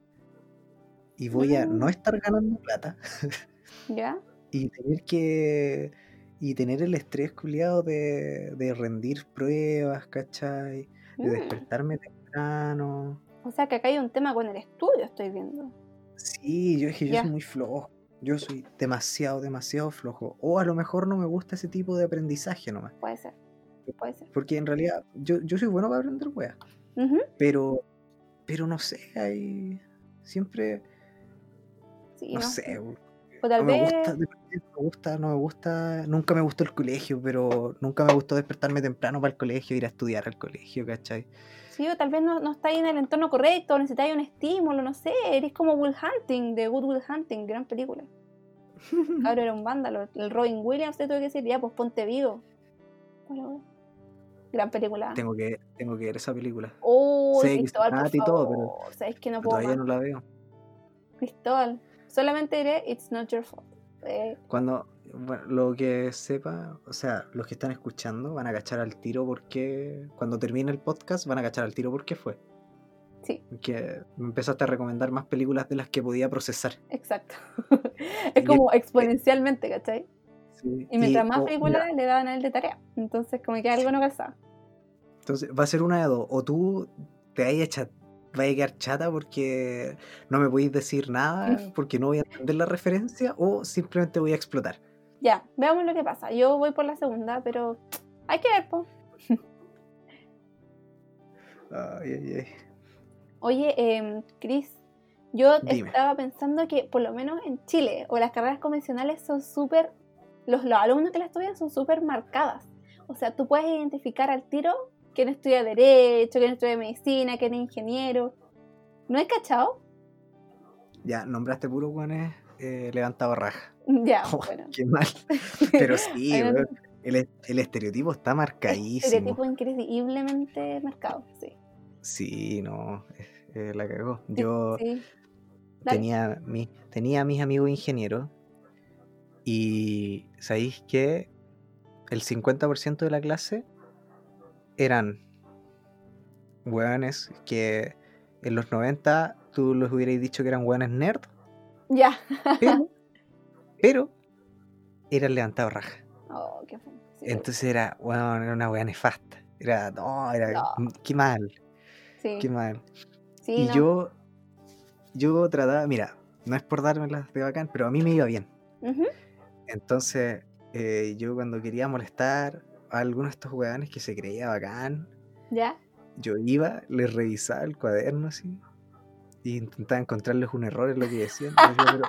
y voy a no Mm. estar ganando plata *laughs* ¿Ya? y tener que y tener el estrés culiado de, de rendir pruebas, ¿cachai? De Mm. despertarme temprano. O sea que acá hay un tema con el estudio, estoy viendo. Sí, yo es que yo soy muy flojo. Yo soy demasiado, demasiado flojo. O a lo mejor no me gusta ese tipo de aprendizaje nomás. Puede ser. Puede ser. Porque en realidad yo, yo soy bueno para aprender weas. Ujú, Pero, pero no sé, hay siempre, Sí, no no sé. O tal no me vez. gusta, no me gusta, no me gusta, nunca me gustó el colegio, pero nunca me gustó despertarme temprano para el colegio, ir a estudiar al colegio, ¿cachai? Tal vez no, no estáis en el entorno correcto, necesitáis un estímulo, no sé. Eres como Will Hunting, de Good Will Hunting, gran película. *laughs* Claro, era un vándalo. El Robin Williams te tuve que decir, ya, pues ponte vivo. Gran película. tengo, que, tengo que ver esa película. Oh, Cristóbal, por trata y todo, pero- favor. Que no puedo todavía más. no la veo. Cristóbal. Solamente diré, it's not your fault. Eh, Cuando, bueno, lo que sepa, o sea, los que están escuchando van a cachar al tiro porque cuando termine el podcast van a cachar al tiro por qué fue. sí, Que me empezaste a recomendar más películas de las que podía procesar. exacto. *laughs* es como exponencialmente, ¿cachai? Sí, Y mientras más películas le daban a él de tarea. Entonces, como que algo no calzaba. entonces va a ser una de dos. O tú te vayas a, vaya a quedar chata porque no me podéis decir nada, porque no voy a entender la referencia, o simplemente voy a explotar. Ya, veamos lo que pasa. Yo voy por la segunda, pero hay que ver, po. Ay, ay, ay. Oye, eh, Cris, yo Dime. estaba pensando que por lo menos en Chile o las carreras convencionales son súper, los, los alumnos que las estudian son súper marcadas. O sea, tú puedes identificar al tiro quién estudia Derecho, quién estudia Medicina, quién es ingeniero. ¿No es cachado? Ya, nombraste puro guanes eh, levantado raja. Ya, *laughs* Oh, bueno. Qué mal. *laughs* Pero sí, el, el estereotipo está marcadísimo. Estereotipo increíblemente marcado, sí. Sí, no, eh, la cagó. Yo Sí. Tenía, mi, tenía mis amigos ingenieros y sabéis que el 50% de la clase eran hueones que en los 90 tú los hubierais dicho que eran hueones nerd, Ya. pero, *laughs* pero eran levantados raja. Oh, qué. Sí, Entonces era, weón, era una hueá nefasta. Era, no, era, No. qué mal, sí, qué mal. sí, y no. yo, yo trataba, mira, no es por dármelas de bacán, pero a mí me iba bien. Entonces, eh, yo cuando quería molestar a alguno de estos weones que se creía bacán, ¿Ya? yo iba, les revisaba el cuaderno así, y intentaba encontrarles un error en lo que decían. pero,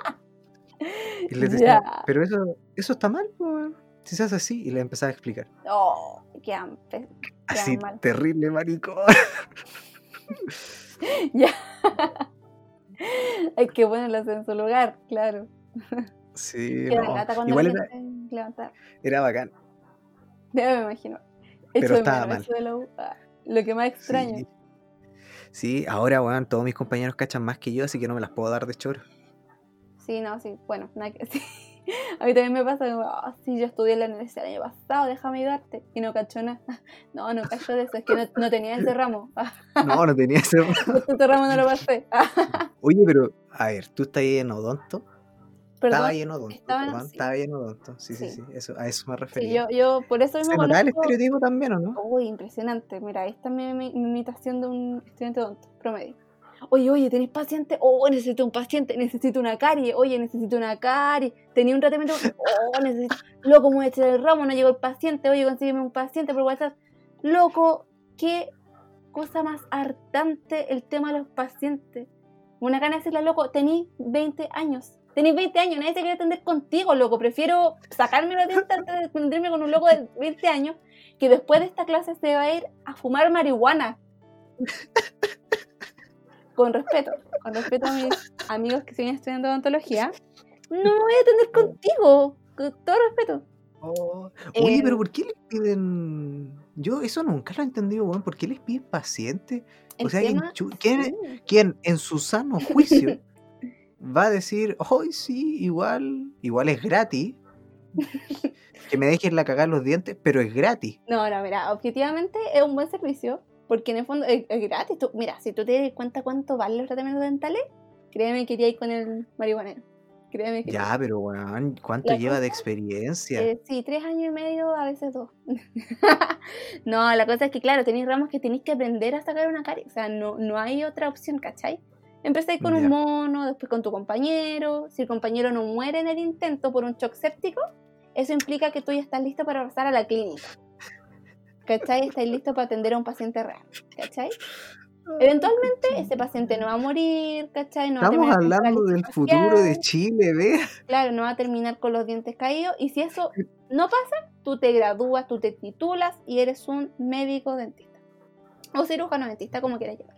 y les decía, pero eso, eso está mal, si se hace así, y les empezaba a explicar. Oh, quedan, pe- Así, mal. terrible maricón. *laughs* Ya. Hay que ponerlas en su lugar, claro. Sí, no, igual era, era bacán. Ya me imagino. Pero Echo de estaba mal. de la Lo que más extraño. Sí. Sí, ahora, weón, todos mis compañeros cachan más que yo, así que no me las puedo dar de choro. Sí, no, sí. Bueno, nada que *laughs* sí. A mí también me pasa ah, sí, yo estudié en la universidad el año pasado, déjame ayudarte. Y no cachó nada. *laughs* No, no cachó de eso, es que no, no tenía ese ramo. *laughs* No, no tenía ese. ese ramo no lo pasé. Oye, pero, a ver, tú estás ahí en Odonto. Estaba perdón. estaba en- perdón, sí. estaba ahí en Odonto. Sí, sí, Sí. sí, eso, a eso me Sí, refería. yo, yo por eso ¿Se mismo el conozco- estereotipo también o no? Uy, impresionante. Mira, ahí está mi, mi- mi imitación de un estudiante odonto, promedio. Oye, oye, ¿tenés paciente? Oh, necesito un paciente, necesito una carie. Oye, necesito una carie. Tenía un tratamiento. Oh, necesito. Loco, me echar el ramo, no llegó el paciente. Oye, consígueme un paciente por WhatsApp. Loco, qué cosa más hartante el tema de los pacientes. Una gana de decirle, loco, tenís 20 años. Tenís 20 años, nadie se quiere atender contigo, loco. Prefiero sacarme los dientes antes de atenderme con un loco de 20 años que después de esta clase se va a ir a fumar marihuana. Con respeto, con respeto a mis amigos que siguen estudiando odontología, no me voy a atender contigo, con todo respeto. Oh, Oye, Eh, pero ¿por qué les piden.? Yo eso nunca lo he entendido, weón. ¿Por qué les piden paciente? O sea, ¿quién, tema- quién- sí. quién en su sano juicio *laughs* va a decir, hoy sí, igual, igual es gratis? *laughs* que me dejen la cagar los dientes, pero es gratis. No, no, mira, objetivamente es un buen servicio, porque en el fondo es, es gratis. Tú- mira, si tú te das cuenta cuánto valen los tratamientos dentales, créeme que iría con el marihuanero. Créeme que Ya, pero weón, ¿cuánto lleva de experiencia? Eh, sí, tres años y medio, a veces dos. *laughs* no, la cosa es que, claro, tenéis ramos que tenéis que aprender a sacar una carie. O sea, no, no hay otra opción, ¿cachai? Empezáis con un mono, después con tu compañero. Si el compañero no muere en el intento por un shock séptico, eso implica que tú ya estás listo para pasar a la clínica. ¿Cachai? Estáis listo para atender a un paciente real. ¿Cachai? Eventualmente ese paciente no va a morir, ¿cachai? No va a Estamos terminar con hablando del futuro de. Chile, ve. Claro, no va a terminar con los dientes caídos. Y si eso no pasa, tú te gradúas, tú te titulas y eres un médico dentista. O cirujano dentista, como quieras llamar.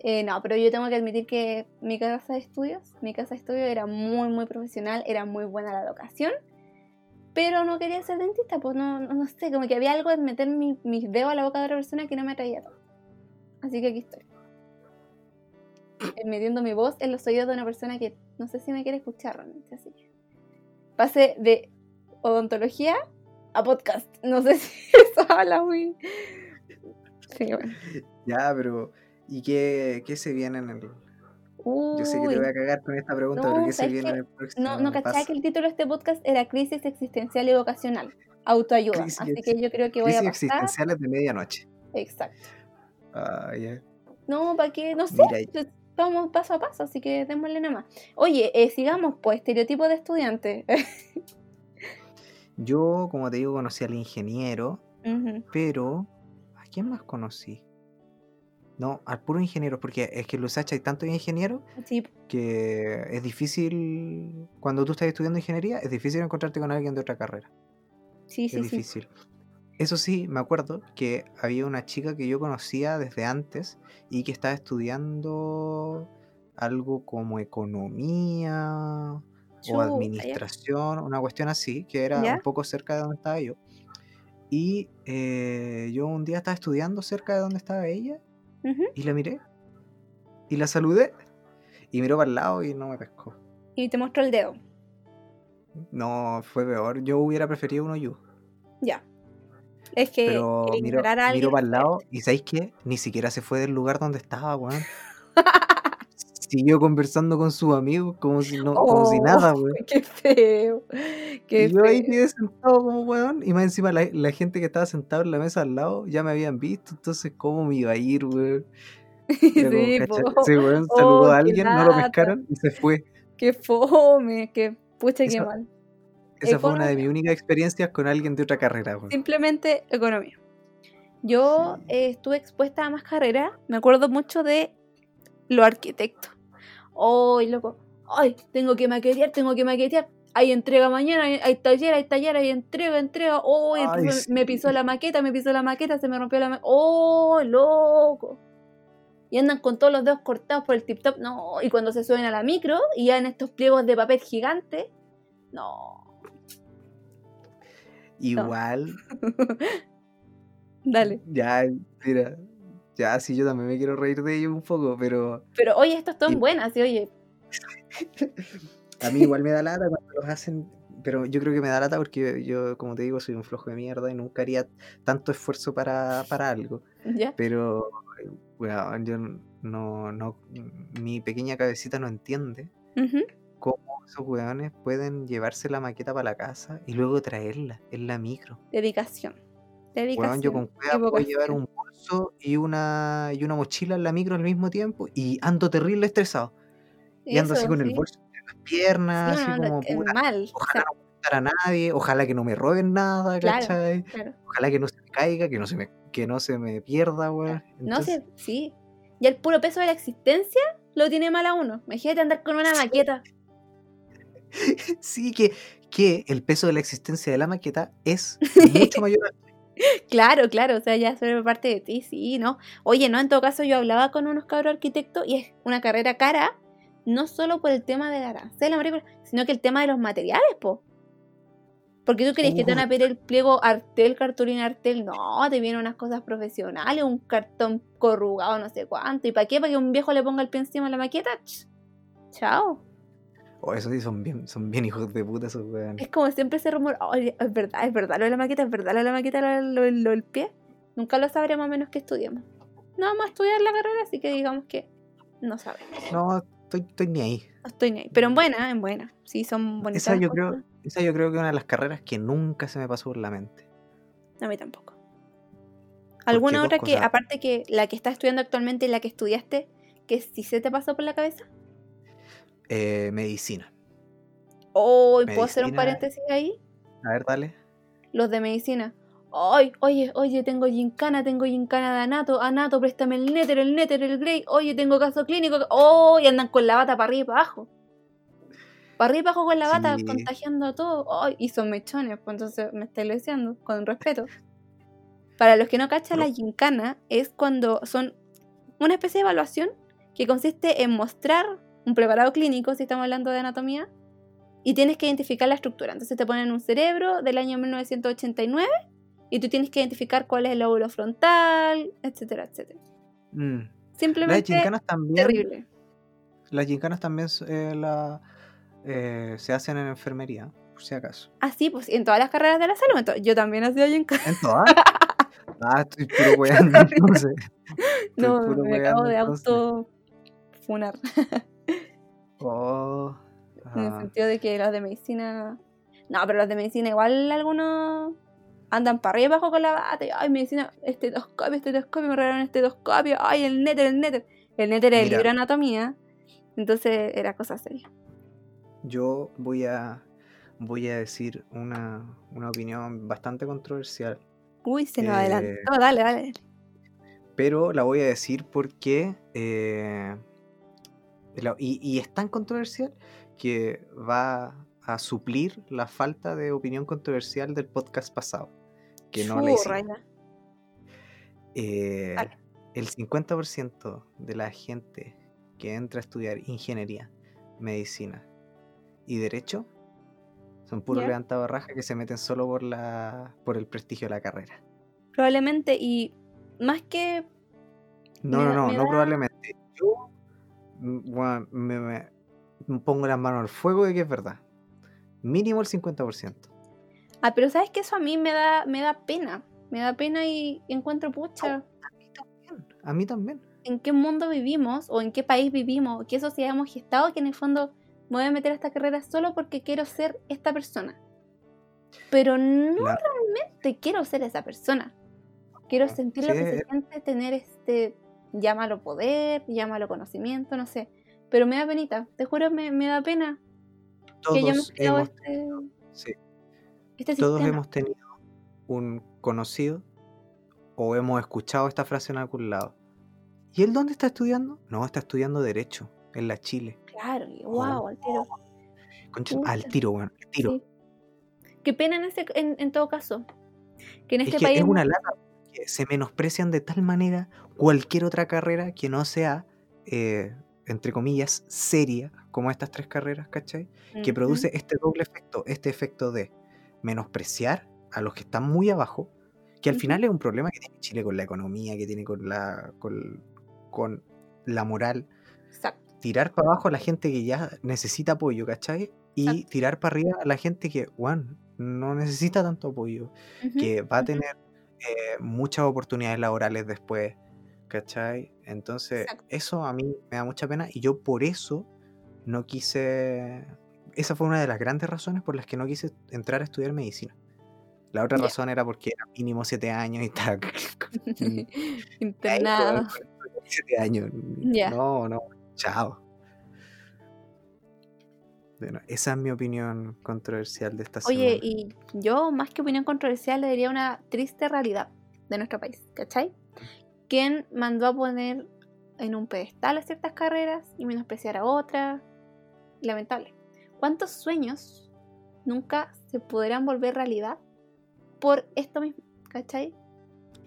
Eh, no, pero yo tengo que admitir que mi casa de estudios, mi casa de estudios era muy, muy profesional, era muy buena la educación, pero no quería ser dentista, pues no, no, sé, como que había algo de meter mi- mis dedos a la boca de otra persona que no me atraía todo. Así que aquí estoy. Eh, Metiendo mi voz en los oídos de una persona que no sé si me quiere escuchar realmente, así que pasé de odontología a podcast. No sé si *laughs* eso habla muy. Sí, bueno. Ya, pero ¿y qué, qué se viene en el...? Yo sé que te voy a cagar con esta pregunta, No, pero ¿qué se ¿sabes viene en el próximo no, no cachaba que el título de este podcast era Crisis Existencial y Vocacional. Autoayuda. Crisis Así que yo creo que voy a Crisis pasar. existenciales de medianoche. Exacto. Ah, ya. No, ¿para qué? No sé. Pues, Vamos paso a paso, así que démosle nomás. Oye, eh, sigamos, pues, estereotipo de estudiante. *laughs* yo, como te digo, conocí al ingeniero, pero ¿a quién más conocí? No, al puro ingeniero, porque es que en Lusacha hay tantos ingenieros Sí, que es difícil, cuando tú estás estudiando ingeniería, es difícil encontrarte con alguien de otra carrera. sí, sí. es sí. difícil. Eso sí, me acuerdo que había una chica que yo conocía desde antes y que estaba estudiando algo como economía o administración, una cuestión así, que era ¿Ya? un poco cerca de donde estaba yo. Y eh, yo un día estaba estudiando cerca de donde estaba ella Y la miré y la saludé y miró para el lado y no me pescó. Y te mostró el dedo. No, fue peor. Yo hubiera preferido uno yo. Ya. Es que Pero alguien miro para el lado y ¿sabéis qué? Ni siquiera se fue del lugar donde estaba, weón. *laughs* Siguió conversando con sus amigos como si no, como si Oh, nada, weón. *laughs* Qué feo. Qué Y yo ahí feo. quedé sentado como weón. Y más encima la, la gente que estaba sentada en la mesa al lado ya me habían visto. Entonces, ¿cómo me iba a ir, weón? *laughs* Sí. Ese weón saludó Oh, a alguien, no lo pescaron y se fue. Qué fome. Qué pucha, qué mal. Esa fue una de mis únicas experiencias con alguien de otra carrera. weón. Simplemente economía. Yo eh, estuve expuesta a más carreras. Me acuerdo mucho de los arquitectos. ¡Ay, loco! ¡Ay, tengo que maquetear, tengo que maquetear! Hay entrega mañana, hay, taller, hay taller, hay entrega, entrega. ¡Oh! Ay, sí. me pisó la maqueta, me pisó la maqueta, se me rompió la maqueta. ¡Oh, loco! Y andan con todos los dedos cortados por el tip top. No, y cuando se suben a la micro y ya en estos pliegos de papel gigante. No. Igual, *laughs* Dale. ya, mira, ya sí, yo también me quiero reír de ellos un poco, pero Pero oye, estos son Y- buenas, y oye. *laughs* a mí igual me da lata cuando los hacen, pero yo creo que me da lata porque yo, como te digo, soy un flojo de mierda y nunca haría tanto esfuerzo para, para algo. ¿Ya? Pero, weón, yo no, no, mi pequeña cabecita no entiende cómo esos weones pueden llevarse la maqueta para la casa y luego traerla en la micro. Dedicación. Dedicación. Weón, yo con cueva puedo llevar un bolso y una, y una mochila en la micro al mismo tiempo y ando terrible estresado. Y ando así Eso, con el sí. bolso en las piernas, Sí, así como puta, mal. o ojalá sea, no a nadie, ojalá que no me roben nada, Claro. ¿cachai? claro. Ojalá que no se me caiga, que no se me, que no se me pierda, weón. No sé, sí. Ya el puro peso de la existencia lo tiene mal a uno. Imagínate andar con una maqueta. *laughs* sí que, que el peso de la existencia de la maqueta es *laughs* mucho mayor. Claro, claro, o sea, ya sobre parte de ti, sí, ¿no? Oye, no, en todo caso yo hablaba con unos cabros arquitectos y es una carrera cara, no solo por el tema del arancel, sino que el tema de los materiales, po. Porque tú crees que te van a pedir el pliego Artel, cartulina Artel, no, te vienen unas cosas profesionales, un cartón corrugado, no sé cuánto. ¿Y para qué? ¿Para que un viejo le ponga el pie encima de la maqueta? Ch, Chao. Oh, eso sí, son bien, son bien hijos de puta esos weones. Es como siempre ese rumor, "Ay, es verdad, es verdad lo de la maqueta, es verdad lo de la maqueta, lo, lo- lo del pie. Nunca lo sabremos a menos que estudiemos. No vamos a estudiar la carrera, así que digamos que no sabemos. No, estoy, estoy ni ahí. No estoy ni ahí. Pero en buena, en buena. Sí, son bonitas. Esa yo cosas. creo, esa yo creo que es una de las carreras que nunca se me pasó por la mente. A mí tampoco. ¿Alguna otra que, cosas. aparte que la que estás estudiando actualmente y la que estudiaste, que sí se te pasó por la cabeza? Eh, medicina. Oh, ¿y ¿puedo hacer un paréntesis ahí? A ver, dale. Los de medicina. Ay, oye, oye, tengo gincana, tengo gincana de anato, anato, préstame el néter, el néter, el grey, oye, tengo caso clínico, oh, y andan con la bata para arriba y para abajo. Para arriba y para abajo con la bata, Sí. contagiando a todo. Ay, y son mechones, pues entonces me estoy diciendo, con respeto. Para los que no cachan, la gincana es cuando son una especie de evaluación que consiste en mostrar un preparado clínico, si estamos hablando de anatomía, y tienes que identificar la estructura. Entonces te ponen un cerebro del año 1989 y tú tienes que identificar cuál es el lóbulo frontal, etcétera, etcétera. Mm. Las Simplemente gincanas también. terrible. Las gincanas también eh, la, eh, se hacen en enfermería, por si acaso. Así, pues, y en todas las carreras de la salud. Entonces, yo también hacía gincana. ¿En todas? *laughs* ah, estoy puro weando, entonces. No, puro me acabo de entonces. auto funar. *laughs* Oh. En el sentido de que los de medicina. No, pero los de medicina igual algunos andan para arriba y abajo con la bata. y, Ay, medicina, estetoscopio, estetoscopio, me regalaron estetoscopio. Ay, el néter, el néter. El néter es el libro de anatomía. Entonces era cosa seria. Yo voy a voy a decir una, una opinión bastante controversial, Uy, se nos Eh, adelantó. Dale, dale. pero la voy a decir porque eh, la- y, y es tan controversial que va a suplir la falta de opinión controversial del podcast pasado, que no la. Eh, el 50% de la gente que entra a estudiar ingeniería, medicina y derecho son puros levantados raja que se meten solo por la por el prestigio de la carrera. Probablemente, y más que. No, Me no, no, no da- probablemente. Yo bueno, me, me- me pongo las manos al fuego de que es verdad. Mínimo el 50%. Ah, pero sabes que eso a mí me da, me da pena. Me da pena y encuentro pucha. A mí también. A mí también. en qué mundo vivimos o en qué país vivimos, qué sociedad hemos gestado, que en el fondo me voy a meter a esta carrera solo porque quiero ser esta persona. Pero no realmente quiero ser esa persona. Quiero sentir lo que se siente tener este, llámalo poder, llámalo conocimiento, no sé. Pero me da penita, te juro, me, me da pena que Todos creado hemos este... Sí. Este Todos hemos tenido un conocido o hemos escuchado esta frase en algún lado. ¿Y él dónde está estudiando? No, está estudiando Derecho, en la Chile. Claro, y wow, al tiro. Concha- al tiro, weón, al tiro. Sí. Qué pena en, ese, en, en todo caso. Que en Es este que país. es una lata, se menosprecian de tal manera cualquier otra carrera que no sea, eh, entre comillas, seria, como estas tres carreras, ¿cachai? Que produce este doble efecto, este efecto de menospreciar a los que están muy abajo, que al final es un problema que tiene Chile con la economía, que tiene con la, con, con la moral, Exacto. tirar para abajo a la gente que ya necesita apoyo, ¿cachai? Y Exacto. tirar para arriba a la gente que, bueno, no necesita tanto apoyo que va a tener eh, muchas oportunidades laborales después, ¿cachai? Entonces, Exacto. eso a mí me da mucha pena y yo por eso no quise, esa fue una de las grandes razones por las que no quise entrar a estudiar medicina. La otra razón era porque era mínimo siete años y estaba... *laughs* *laughs* y- Internado. Siete años. Ya. No, no, chao. Bueno, esa es mi opinión controversial de esta Oye, semana. y yo, más que opinión controversial, le diría una triste realidad de nuestro país, ¿cachai? ¿Quién mandó a poner en un pedestal a ciertas carreras y menospreciar a otras? Lamentable. ¿Cuántos sueños nunca se podrán volver realidad por esto mismo, ¿cachai?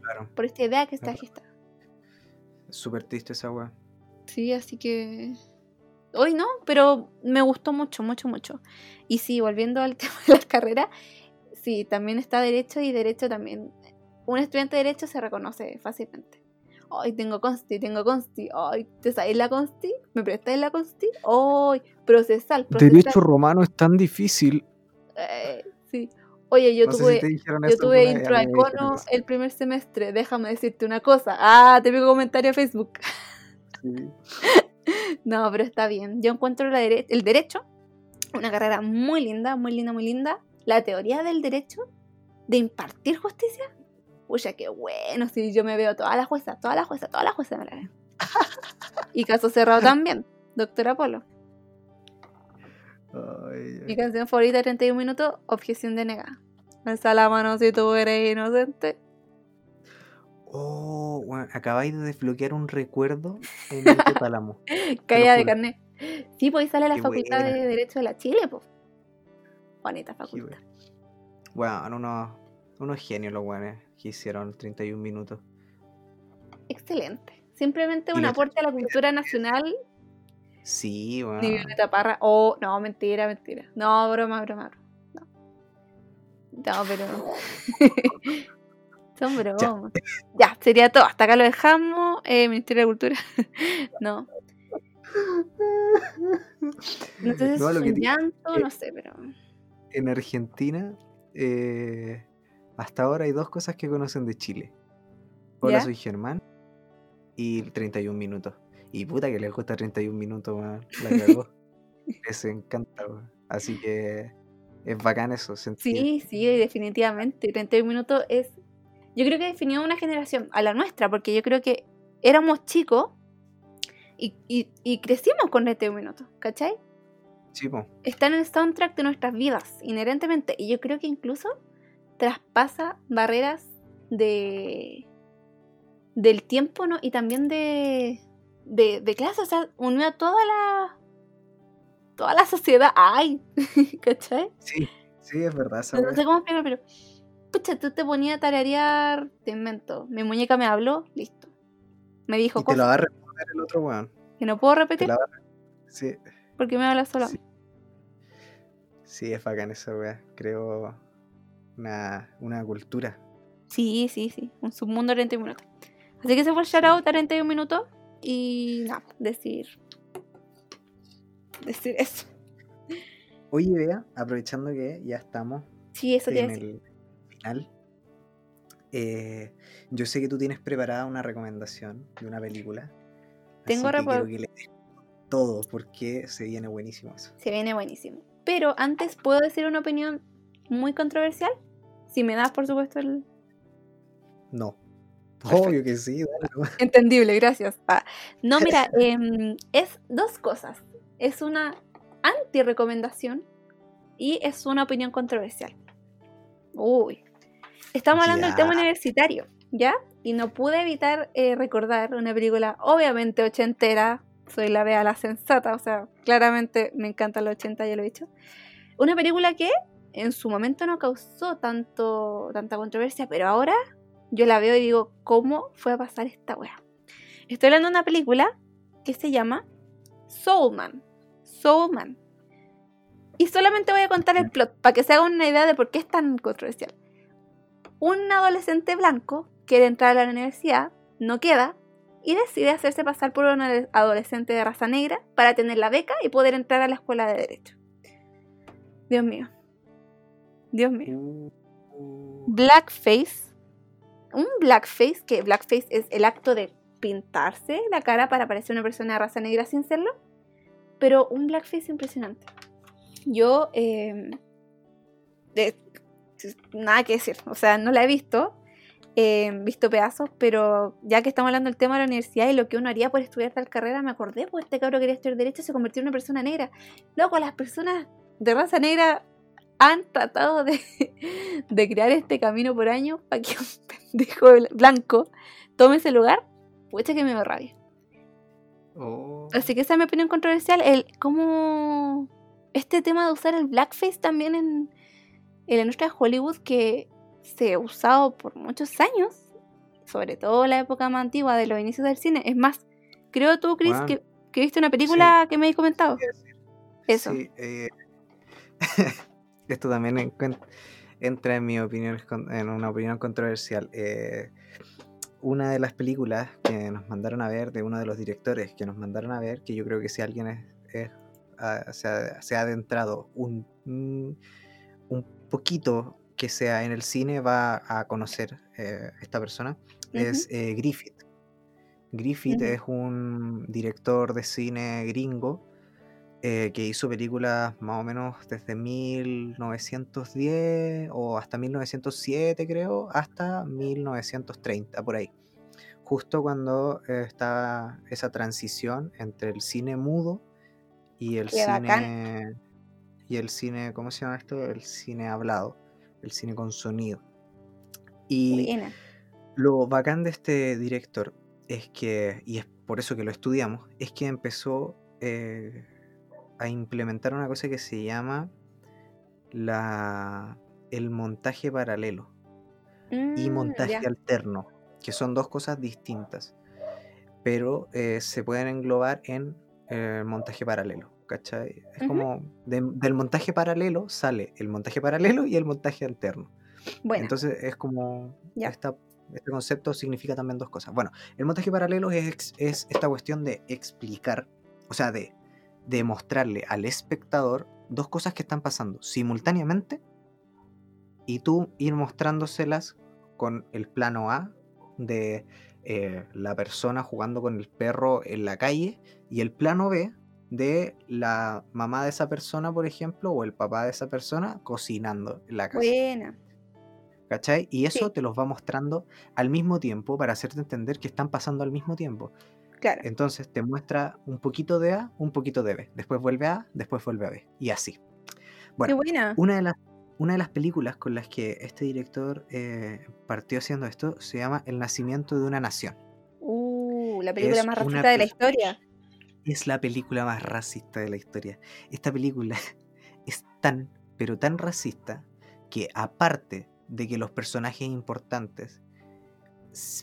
Claro, Por esta idea que está Claro. gestada. es súper triste esa weá. Sí, así que. Hoy no, pero me gustó mucho, mucho, mucho. Y sí, volviendo al *laughs* tema de las carreras, sí, también está Derecho y Derecho también. Un estudiante de Derecho se reconoce fácilmente. Ay, tengo Consti, tengo Consti. Ay, ¿te sabes la Consti? ¿Me prestáis la Consti? Ay, procesal, procesal. romano es tan difícil. Eh, sí. Oye, yo no tuve. si Yo tuve intro a Econo el primer semestre. Déjame decirte una cosa. Ah, te pico comentario a Facebook. Sí. *laughs* No, pero está bien. Yo encuentro la dere- el derecho una carrera muy linda, muy linda, muy linda. La teoría del derecho de impartir justicia. Uy, qué bueno. Si yo me veo todas las juezas, todas las juezas, todas las juezas me la veo. *laughs* y caso cerrado también, doctora Polo. Ay, Mi canción favorita de 31 minutos, Objeción denegada. Alza la mano si tú eres inocente. Oh, bueno, acabáis de desbloquear un recuerdo en mi hipotálamo. Caída de juro. carnet. Sí, pues sale la Qué facultad buena. de Derecho de la Chile, pues. Bonita facultad. bueno. Unos, unos genios los buenos que hicieron 31 minutos. Excelente. Simplemente un aporte a la *laughs* cultura nacional Sí, bueno. Ni Violeta Parra. Oh, no, mentira, mentira. No, broma, broma. broma. No. No, pero. *laughs* Son bromas. Ya. sería todo. Hasta acá lo dejamos. Eh, Ministerio de Cultura. *laughs* no. No sé si es No, lo que llanto, no sé, pero. En Argentina, eh, hasta ahora hay dos cosas que conocen de Chile. Hola, ¿Ya? soy Germán. Y 31 minutos. Y puta que les gusta 31 minutos, weón. La cagó. *laughs* Les encanta. Así que es bacán eso, sentir. Sí, sí, definitivamente. 31 minutos es. Yo creo que definió una generación, a la nuestra, porque yo creo que éramos chicos y, y, y crecimos con 31 minutos, ¿cachai? Sí, po. está en el soundtrack de nuestras vidas, inherentemente. Y yo creo que incluso traspasa barreras de del tiempo ¿no? y también de, de, de clase. O sea, unió a toda la toda la sociedad. ¡Ay! *laughs* ¿Cachai? Sí, sí, es verdad esa No sé cómo explicarlo, pero. Pucha, tú te ponías a tararear, te invento. Mi muñeca me habló, listo. Me dijo Y te lo cosas va a responder el otro weón. que no puedo repetir la a... Sí, porque me habla sola. Sí. sí, es bacán esa weá. Creo una, una cultura. Sí, sí, sí. Un submundo de 31 minutos. Así que se fue el shoutout a 31 minutos. Y nada, decir. Decir eso. Oye, vea, aprovechando que ya estamos Sí, eso en el final. eh, yo sé que tú tienes preparada una recomendación de una película. Tengo así que quiero recuer- que le des todo porque se viene buenísimo eso. Se viene buenísimo. Pero antes, ¿puedo decir una opinión muy controversial? Si me das, por supuesto, el. No. Perfecto. Obvio que sí, dale. *laughs* Entendible, gracias. Ah, No, *laughs* mira, em, es dos cosas. Es una anti-recomendación y es una opinión controversial. Uy. Estamos hablando del tema Ya. universitario, ¿ya? Y no pude evitar eh, recordar una película obviamente ochentera. Soy la vea la sensata, o sea, claramente me encantan los 80, ya lo he dicho. Una película que en su momento no causó tanto, tanta controversia, pero ahora yo la veo y digo, ¿cómo fue a pasar esta wea? Estoy hablando de una película que se llama Soulman. Soulman. Y solamente voy a contar el plot para que se hagan una idea de por qué es tan controversial. Un adolescente blanco quiere entrar a la universidad, no queda, y decide hacerse pasar por un adolescente de raza negra para tener la beca y poder entrar a la escuela de derecho. Dios mío. Dios mío. Blackface. Un blackface, que blackface es el acto de pintarse la cara para parecer una persona de raza negra sin serlo. Pero un blackface impresionante. Yo, eh, nada que decir, o sea, no la he visto, he visto pedazos, pero ya que estamos hablando del tema de la universidad y lo que uno haría por estudiar tal carrera, me acordé, pues este cabro quería estudiar Derecho y se convirtió en una persona negra. Loco, las personas de raza negra han tratado de, *laughs* de crear este camino por años para que un *laughs* pendejo bl- blanco tome ese lugar. Pucha que me da rabia. oh. Así que esa es mi opinión controversial. El cómo este tema de usar el blackface también en, en la industria de Hollywood que se ha usado por muchos años, sobre todo en la época más antigua de los inicios del cine. Es más, creo tú, Chris, que, que viste una película que me habéis comentado. Eso. Sí, eh, *laughs* esto también en- entra en mi opinión, en una opinión controversial. Eh, una de las películas que nos mandaron a ver, de uno de los directores que nos mandaron a ver, que yo creo que si alguien es, es, ah, se, ha, se ha adentrado un, un un poquito que sea en el cine, va a conocer eh, esta persona, es eh, Griffith. Griffith es un director de cine gringo eh, que hizo películas más o menos desde 1910 o hasta 1907 creo, hasta 1930 por ahí. Justo cuando eh, estaba esa transición entre el cine mudo y el Qué bacán. cine y el cine, ¿cómo se llama esto? El cine hablado, el cine con sonido. Y Buena. lo bacán de este director es que, y es por eso que lo estudiamos, es que empezó eh, a implementar una cosa que se llama la, el montaje paralelo y Mm, montaje ya. alterno, que son dos cosas distintas, pero eh, se pueden englobar en eh, montaje paralelo. ¿Cachai? Es como de- del montaje paralelo sale el montaje paralelo y el montaje alterno. Buena. Entonces es como Ya. esta- este concepto significa también dos cosas. Bueno, el montaje paralelo es, es esta cuestión de explicar, o sea, de, de mostrarle al espectador dos cosas que están pasando simultáneamente y tú ir mostrándoselas con el plano A de eh, la persona jugando con el perro en la calle y el plano B de la mamá de esa persona, por ejemplo, o el papá de esa persona cocinando en la casa. Buena. ¿Cachai? Y eso Sí. te los va mostrando al mismo tiempo para hacerte entender que están pasando al mismo tiempo. Claro. Entonces te muestra un poquito de A, un poquito de B. Después vuelve a A, después vuelve a B. Y así. Qué Bueno, buena. una de las, una de las películas con las que este director eh, partió haciendo esto se llama El nacimiento de una nación. Uh, la película es más una racista de la historia. Es la película más racista de la historia. Esta película *laughs* es tan, pero tan racista que aparte de que los personajes importantes,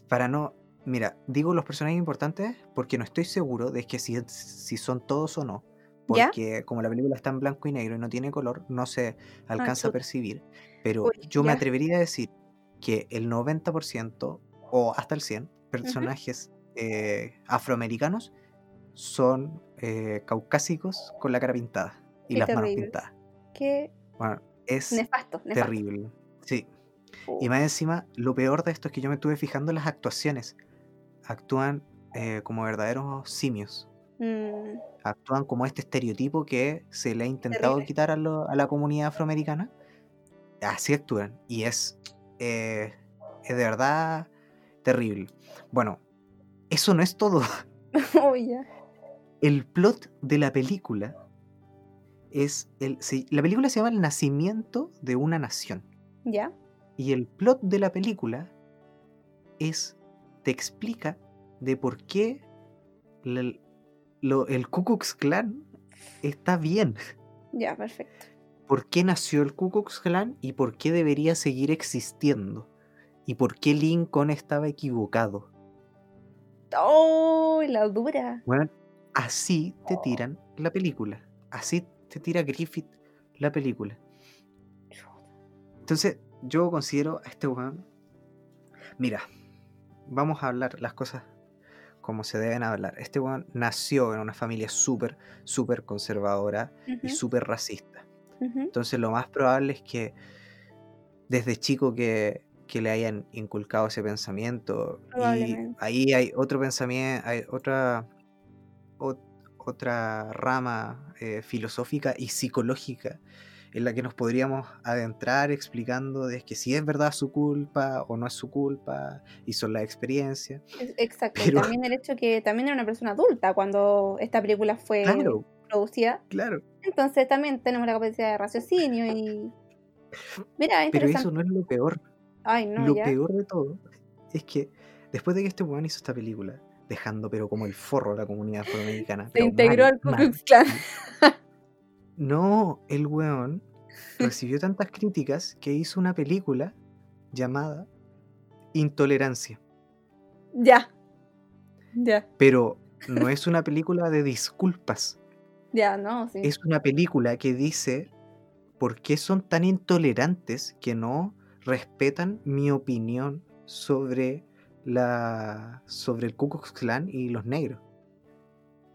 para no... Mira, digo los personajes importantes porque no estoy seguro de que si, si son todos o no. ¿Ya? Porque como la película está en blanco y negro y no tiene color, no se alcanza a chuta. percibir. Pero Uy, yo me ya. atrevería a decir que el 90% o hasta el 100 personajes eh, afroamericanos son eh, caucásicos con la cara pintada y Qué las manos terrible. pintadas. Qué Bueno, es nefasto, nefasto. terrible. Sí. Uh, Y más encima, lo peor de esto es que yo me estuve fijando en las actuaciones. Actúan eh, como verdaderos simios. mm, Actúan como este estereotipo que se le ha intentado Terrible. quitar a, lo- a la comunidad afroamericana. Así actúan. Y es, eh, es de verdad terrible. Bueno, eso no es todo. *laughs* *laughs* oh. El plot de la película es. El, se- la película se llama El nacimiento de una nación. ¿Ya? Y el plot de la película es, te explica de por qué la- lo- el Ku Klux Klan está bien. Ya, perfecto. por qué nació el Ku Klux Klan y por qué debería seguir existiendo. Y por qué Lincoln estaba equivocado. ¡Oh! La dura. Bueno, así te Oh. tiran la película. Así te tira Griffith la película. Entonces, yo considero a este weón. Mira, vamos a hablar las cosas como se deben hablar. Este weón nació en una familia súper, súper conservadora y súper racista. Entonces lo más probable es que desde chico que, que le hayan inculcado ese pensamiento. Y ahí hay otro pensamiento, hay otra, ot- otra rama eh, filosófica y psicológica en la que nos podríamos adentrar explicando de que si es verdad su culpa o no es su culpa y son las experiencias. Es- Exacto. y Pero- También el hecho que también era una persona adulta cuando esta película fue Claro, producida. claro. Entonces también tenemos la capacidad de raciocinio y. Mira, Pero interesante. eso no es lo peor. Ay, no, lo ya. peor de todo es que después de que este weón hizo esta película, dejando pero como el forro a la comunidad afroamericana. Se pero integró al Ku Klux Klan. No, el weón *laughs* recibió tantas críticas que hizo una película llamada Intolerancia. Ya. Ya. Pero no es una película de disculpas. *laughs* Ya, no, sí. Es una película que dice por qué son tan intolerantes que no respetan mi opinión sobre la sobre el Ku Klux Klan y los negros.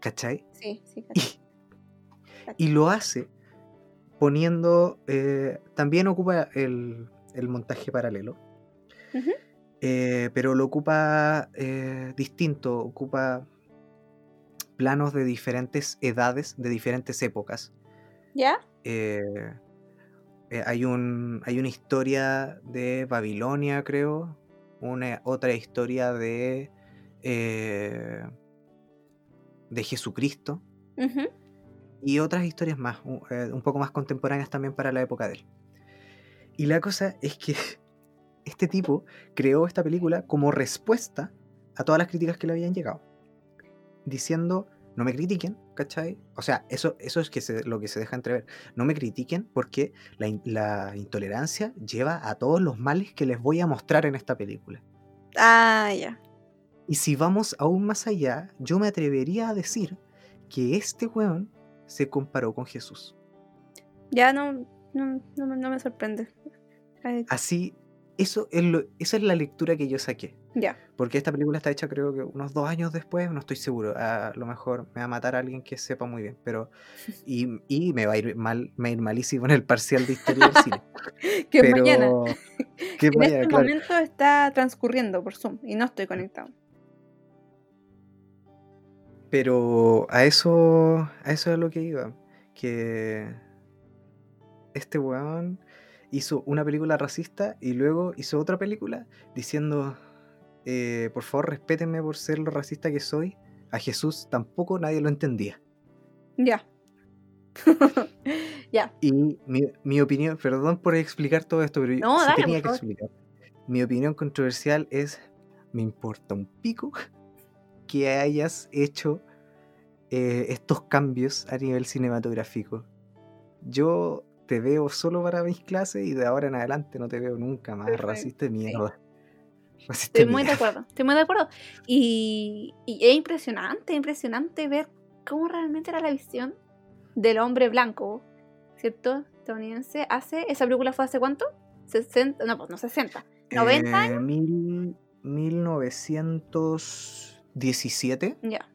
¿Cachai? Sí, sí. Y, y lo hace poniendo. eh, también ocupa el, el montaje paralelo. Eh, pero lo ocupa eh, distinto. Ocupa planos de diferentes edades, de diferentes épocas. ¿Ya? Hay, un, hay una historia de Babilonia, creo. Una, otra historia de. de Jesucristo. Y otras historias más, un, eh, un poco más contemporáneas también para la época de él. Y la cosa es que *laughs* este tipo creó esta película como respuesta a todas las críticas que le habían llegado. Diciendo, no me critiquen, ¿cachai? O sea, eso, eso es que se- lo que se deja entrever. No me critiquen porque la, in- la intolerancia lleva a todos los males que les voy a mostrar en esta película. Ah, ya. Y si vamos aún más allá, yo me atrevería a decir que este weón se comparó con Jesús. Ya no, no, no, me- no me sorprende. Ay, Así, eso es lo- esa es la lectura que yo saqué. Ya. Porque esta película está hecha creo que unos dos años después, no estoy seguro. A lo mejor me va a matar alguien que sepa muy bien. Pero. *laughs* Y, y me va a ir mal, me va a ir malísimo en el parcial de historia del cine. *laughs* Que pero. mañana. que En mañana, este claro. momento está transcurriendo por Zoom y no estoy conectado. Pero a eso. A eso es lo que iba. Que. Este weón hizo una película racista y luego hizo otra película diciendo. eh, por favor, respétenme por ser lo racista que soy. A Jesús tampoco nadie lo entendía. Ya. *laughs* ya. Y mi, mi opinión, perdón por explicar todo esto, pero No, sí dale, tenía que explicar. Mi opinión controversial es, me importa un pico que hayas hecho eh, estos cambios a nivel cinematográfico. Yo te veo solo para mis clases y de ahora en adelante no te veo nunca más. Perfecto, Racista de mierda. Racista Estoy muy de acuerdo. Estoy muy de acuerdo. Y, y es impresionante, impresionante ver cómo realmente era la visión del hombre blanco, ¿cierto? Estadounidense. Hace, ¿Esa película fue hace cuánto? 60, no, pues no 60. 90 Eh, años. mil- 1917. Ya.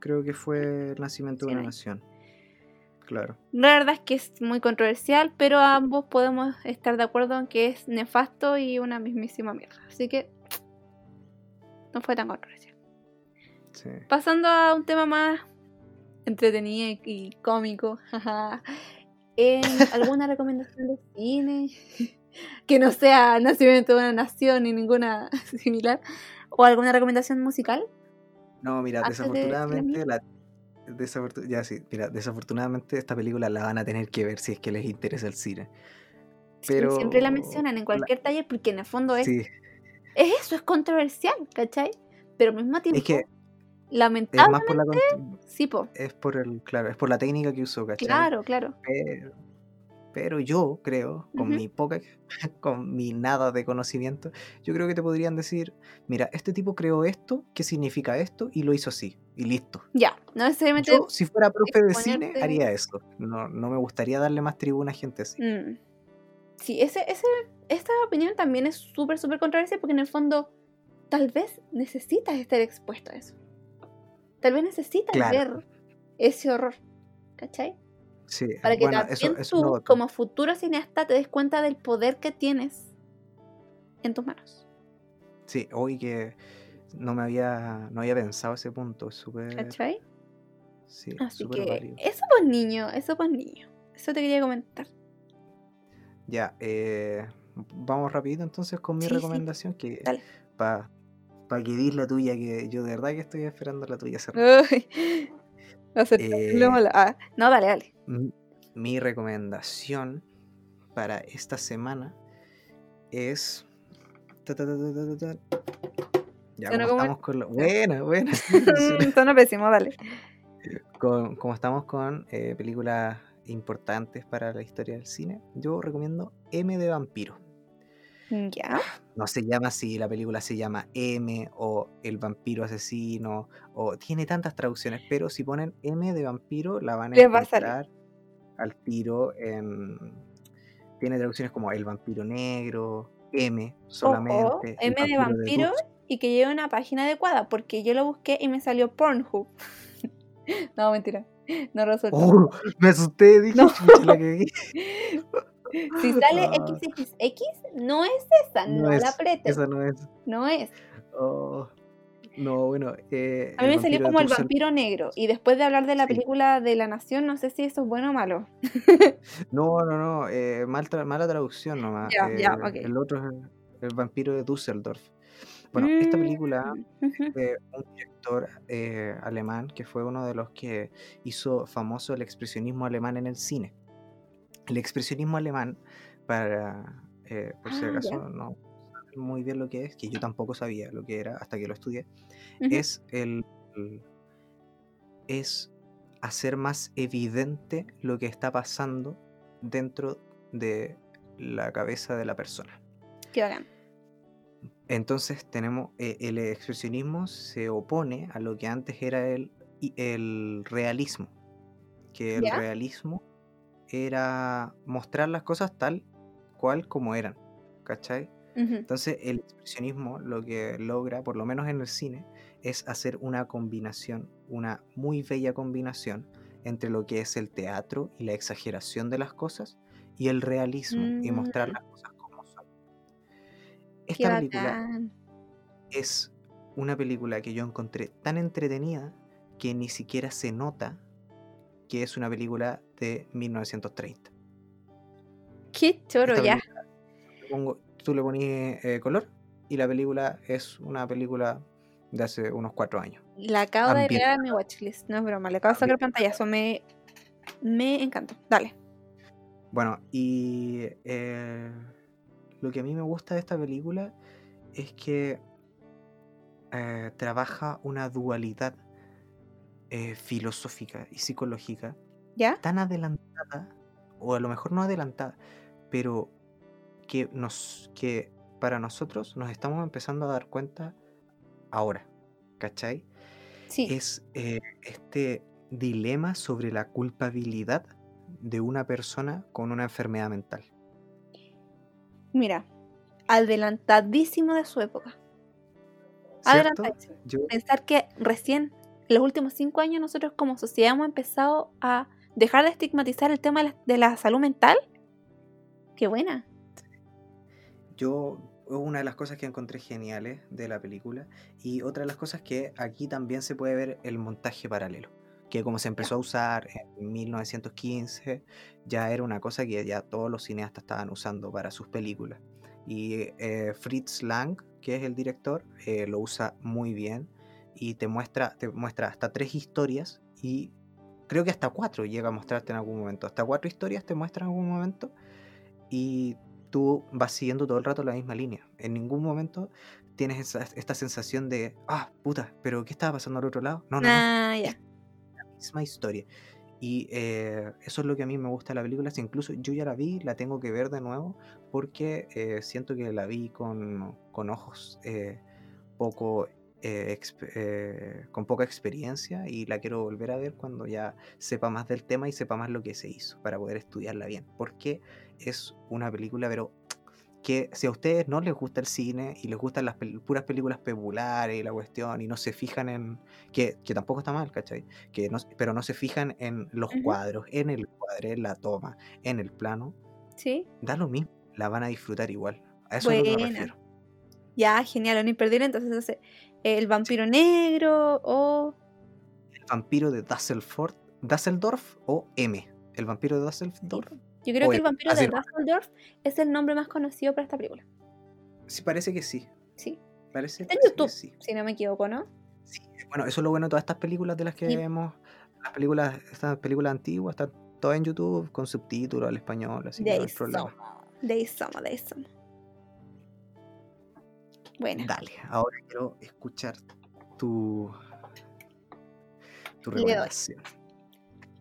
creo que fue el nacimiento de una nación. Claro. La verdad es que es muy controversial, pero ambos podemos estar de acuerdo en que es nefasto y una mismísima mierda. Así que no fue tan controversial. Sí. Pasando a un tema más entretenido y- cómico. *laughs* ¿En ¿Alguna *laughs* recomendación de cine? Que no sea Nacimiento de una Nación ni ninguna *laughs* similar. ¿O alguna recomendación musical? No, mira, de la desafortunadamente la desafortu- ya sí, mira, desafortunadamente esta película la van a tener que ver si es que les interesa el cine. Sí, Pero siempre la mencionan en la- cualquier taller porque en el fondo es, sí, es eso, es controversial, ¿cachai? Pero al mismo tiempo, es que es lamentable, más por la sí, po, es por el, claro, es por la técnica que usó, ¿cachai? claro, claro. Pero, pero yo creo, con mi poca, *laughs* con mi nada de conocimiento, yo creo que te podrían decir, mira, este tipo creó esto, ¿qué significa esto? Y lo hizo así, y listo. Ya, no necesariamente... Yo, si fuera profe de cine, haría eso. No, no me gustaría darle más tribuna a gente así. Mm. Sí, ese, ese, esta opinión también es súper, súper controversial porque en el fondo tal vez necesitas estar expuesto a eso. Tal vez necesitas Claro. ver ese horror, ¿cachai? Sí, Para que bueno, también eso, eso tú, como futuro cineasta, te des cuenta del poder que tienes en tus manos, Sí, hoy que no me había, no había pensado ese punto, es súper, ¿cachai? sí, Así que válido. eso pues niño, eso pues niño. Eso te quería comentar. Ya, eh, vamos rapidito entonces con mi Sí, sí, recomendación, que dale. para pa que dis la tuya, que yo de verdad que estoy esperando la tuya. Uy, ser *laughs* Eh. Ah, no, dale, dale. Mi recomendación para esta semana es... Ya, como como- estamos con... la- Buena, buena. *laughs* Suena pésimo, dale. Con- como estamos con eh, películas importantes para la historia del cine, yo recomiendo M de Vampiro. Ya. No se llama así, la película se llama M o El vampiro asesino, o tiene tantas traducciones, pero si ponen M de vampiro la van a encontrar al tiro en... Tiene traducciones como El vampiro negro, M solamente. M de vampiro y que lleve una página adecuada, porque yo lo busqué y me salió Pornhub. *laughs* no, mentira. No resulta. Oh, me asusté, dije, No. "Chucha, la cagué". *laughs* Si sale Ah. XXX, no es esa, no, No la es, apretes. Esa no es. No es. Oh, no, bueno. eh, A mí me salió como el vampiro negro. Y después de hablar de la Sí. película de La Nación, no sé si eso es bueno o malo. *laughs* No, no, no. eh, mal tra- mala traducción nomás. Eh. El otro es el, el vampiro de Düsseldorf. Bueno, esta película Mm, ujú. de un director eh, alemán que fue uno de los que hizo famoso el expresionismo alemán en el cine. El expresionismo alemán, para, eh, por si Ah, acaso no muy bien lo que es, que yo tampoco sabía lo que era hasta que lo estudié, Ujú. es el, el- es hacer más evidente lo que está pasando dentro de la cabeza de la persona. Qué bacán. Entonces tenemos eh, el expresionismo se opone a lo que antes era el, el realismo, que el ¿Ya? realismo era mostrar las cosas tal cual como eran, ¿cachai? Entonces el expresionismo lo que logra, por lo menos en el cine, es hacer una combinación, una muy bella combinación entre lo que es el teatro y la exageración de las cosas y el realismo y mostrar Mm. las cosas como son. Qué Esta película bacán. es una película que yo encontré tan entretenida que ni siquiera se nota que es una película de 1930. Qué choro, ya. pongo- tú le pones eh, color y la película es una película de hace unos cuatro años. La acabo de agregar a mi watchlist. No es broma, le acabo de sacar pantallazo. Me, me encantó. Dale. Bueno, y eh, lo que a mí me gusta de esta película es que eh, trabaja una dualidad eh, filosófica y psicológica ¿Ya? tan adelantada, o a lo mejor no adelantada, pero que nos que para nosotros nos estamos empezando a dar cuenta ahora, ¿cachai? Sí. Es eh, este dilema sobre la culpabilidad de una persona con una enfermedad mental. Mira, adelantadísimo de su época. Adelantadísimo. Yo, Pensar que recién, en los últimos cinco años, nosotros como sociedad hemos empezado a dejar de estigmatizar el tema de la, de la salud mental. Qué buena. Yo una de las cosas que encontré geniales de la película y otra de las cosas que aquí también se puede ver el montaje paralelo, que como se empezó a usar en 1915, ya era una cosa que ya todos los cineastas estaban usando para sus películas. Y eh, Fritz Lang, que es el director, eh, lo usa muy bien y te muestra, te muestra hasta tres historias y creo que hasta cuatro llega a mostrarte en algún momento. Hasta cuatro historias te muestra en algún momento y tú vas siguiendo todo el rato la misma línea. En ningún momento tienes esa- esta sensación de, ah, puta, pero ¿qué estaba pasando al otro lado? No, no, no. Ah, ya. la misma historia. Y eh, eso es lo que a mí me gusta de la película. Si incluso yo ya la vi, la tengo que ver de nuevo porque eh, siento que la vi con, con ojos eh, poco eh, eh, con poca experiencia y la quiero volver a ver cuando ya sepa más del tema y sepa más lo que se hizo para poder estudiarla bien. Porque es una película, pero que si a ustedes no les gusta el cine y les gustan las pel- puras películas populares y la cuestión y no se fijan en que, que tampoco está mal, ¿cachai? Que no, pero no se fijan en los cuadros, en el cuadro, en la toma, en el plano, Sí. da lo mismo, la van a disfrutar igual. A eso es lo que me refiero. Ya, genial, un imperdible. Entonces, entonces, el vampiro negro o. El vampiro de Dusseldorf, Dusseldorf o M. El vampiro de Dusseldorf. Yo creo que el vampiro de. Dusseldorf es el nombre más conocido para esta película. Sí, parece que sí. Sí, Parece, Está en parece que YouTube. sí. si no me equivoco, ¿no? Sí, Bueno, eso es lo bueno de todas estas películas de las que Sí. vemos. Las películas, estas películas antiguas están todas en YouTube con subtítulos al español, así que no hay problema. De ahí somos, de ahí somos. Buena. Dale, ahora quiero escuchar tu, tu recomendación.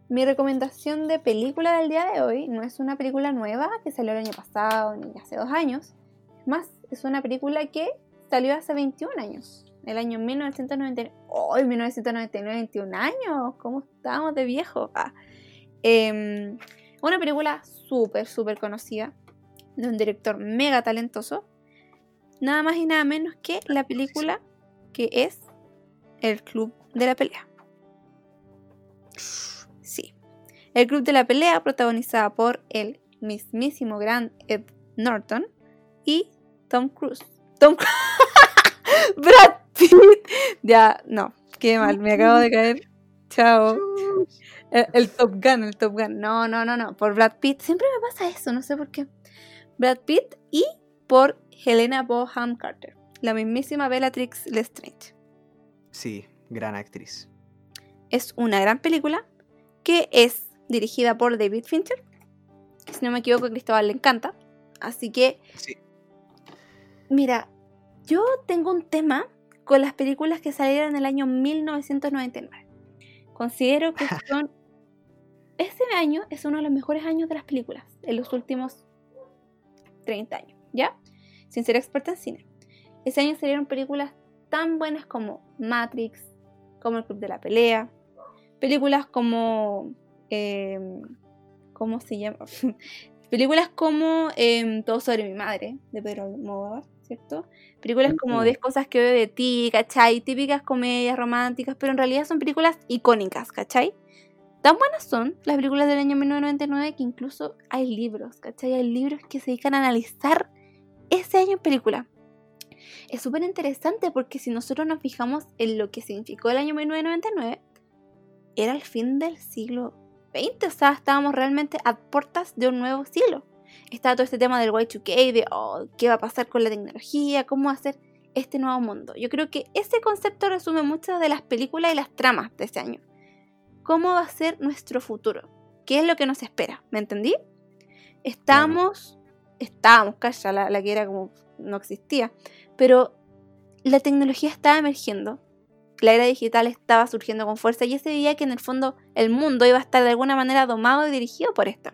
Mi recomendación de película del día de hoy no es una película nueva que salió el año pasado ni hace dos años. Es más, es una película que salió hace 21 años. El año 1999. ¡Ay, 1999! 21 años. ¿Cómo estamos de viejo? Ah. Em, una película súper, súper conocida de un director mega talentoso. Nada más y nada menos que la película que es El Club de la Pelea. Sí. El Club de la Pelea, protagonizada por el mismísimo gran Ed Norton y Tom Cruise. Tom Cruise. *laughs* Brad Pitt. Ya, no, qué mal, me acabo de caer. Chao. El, el Top Gun, el Top Gun. No, no, no, no. Por Brad Pitt. Siempre me pasa eso, no sé por qué. Brad Pitt y por Helena Bonham Carter. La mismísima Bellatrix Lestrange. Sí, gran actriz. es una gran película que es dirigida por David Fincher. Si no me equivoco, a Cristóbal le encanta. Así que, Sí. mira, yo tengo un tema con las películas que salieron en el año 1999. Considero que *laughs* son... Ese año es uno de los mejores años de las películas en los últimos 30 años, ¿ya? Sin ser experta en cine. Ese año salieron películas tan buenas como Matrix, como El Club de la Pelea, películas como... em, ¿Cómo se llama? *laughs* películas como em, Todo sobre mi madre, de Pedro Almodóvar, ¿cierto? Películas como Uh. 10 cosas que veo de ti, ¿cachai? Típicas comedias románticas, pero en realidad son películas icónicas, ¿cachai? Tan buenas son las películas del año 1999 que incluso hay libros, ¿cachai? Hay libros que se dedican a analizar ese año en película. Es súper interesante porque si nosotros nos fijamos en lo que significó el año 1999, era el fin del siglo XX, o sea, estábamos realmente a puertas de un nuevo siglo. Estaba todo este tema del Y2K, de oh, qué va a pasar con la tecnología, cómo hacer este nuevo mundo. Yo creo que ese concepto resume muchas de las películas y las tramas de ese año. ¿Cómo va a ser nuestro futuro? ¿Qué es lo que nos espera? ¿Me entendí? Estamos, estábamos, calla, la, la que era como no existía, pero la tecnología estaba emergiendo, la era digital estaba surgiendo con fuerza y ese día que en el fondo el mundo iba a estar de alguna manera domado y dirigido por esta.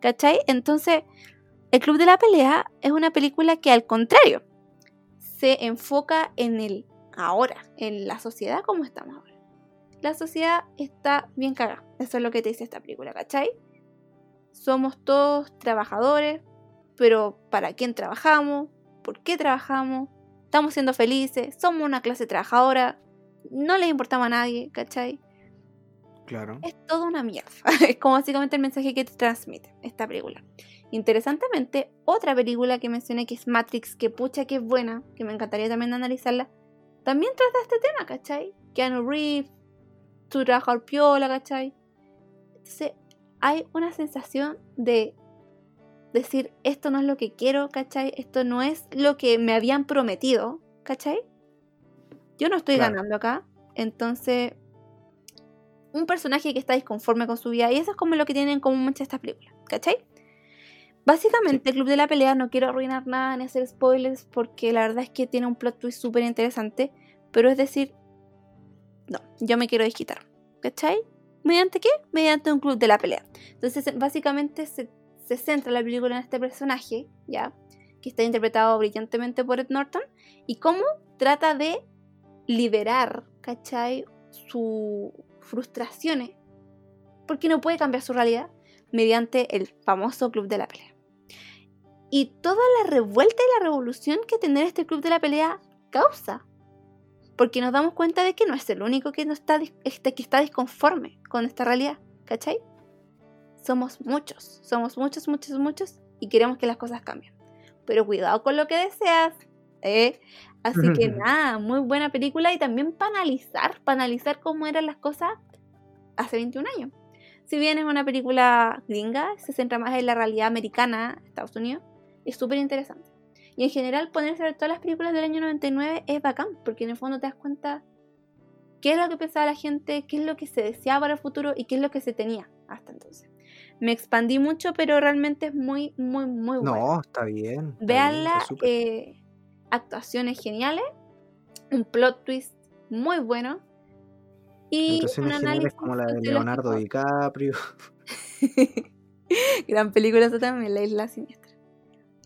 ¿Cachai? Entonces, El Club de la Pelea es una película que al contrario se enfoca en el ahora, en la sociedad como estamos ahora. La sociedad está bien cagada, eso es lo que te dice esta película, ¿cachai? Somos todos trabajadores, pero ¿para quién trabajamos? ¿Por qué trabajamos? Estamos siendo felices, somos una clase trabajadora, no les importamos a nadie, ¿cachai? Claro. Es toda una mierda. *laughs* Es como básicamente el mensaje que te transmite esta película. Interesantemente, otra película que mencioné que es Matrix, que pucha que es buena, que me encantaría también analizarla, también trata este tema, ¿cachai? Keanu Reeves, su trabajador piola, ¿cachai? Entonces, hay una sensación de decir, esto no es lo que quiero, ¿cachai? Esto no es lo que me habían prometido, ¿cachai? Yo no estoy Claro. ganando acá, entonces un personaje que está disconforme con su vida. Y eso es como lo que tienen en común muchas de estas películas, ¿cachai? Básicamente, el Club de la Pelea, no quiero arruinar nada ni hacer spoilers porque la verdad es que tiene un plot twist súper interesante, pero es decir, no, yo me quiero desquitar, ¿cachai? ¿Mediante qué? Mediante un club de la pelea. Entonces, básicamente se, se centra la película en este personaje, ¿ya? Que está interpretado brillantemente por Ed Norton, y cómo trata de liberar, ¿cachai? Sus frustraciones, porque no puede cambiar su realidad mediante el famoso club de la pelea. Y toda la revuelta y la revolución que tener este club de la pelea causa. Porque nos damos cuenta de que no es el único que, no está, este, que está disconforme con esta realidad. ¿Cachai? Somos muchos, somos muchos, muchos, muchos y queremos que las cosas cambien. Pero cuidado con lo que deseas. ¿eh? Así que *laughs* nada, muy buena película y también para analizar, para analizar cómo eran las cosas hace 21 años. Si bien es una película gringa, se centra más en la realidad americana, Estados Unidos, es súper interesante. Y en general ponerse a ver todas las películas del año 99 es bacán, porque en el fondo te das cuenta qué es lo que pensaba la gente, qué es lo que se deseaba para el futuro y qué es lo que se tenía hasta entonces. Me expandí mucho, pero realmente es muy, muy, muy bueno. No, está bien. Veanla, eh, actuaciones geniales, un plot twist muy bueno. Y un análisis como la de Leonardo DiCaprio. *laughs* Gran película esa también, La Isla Siniestra.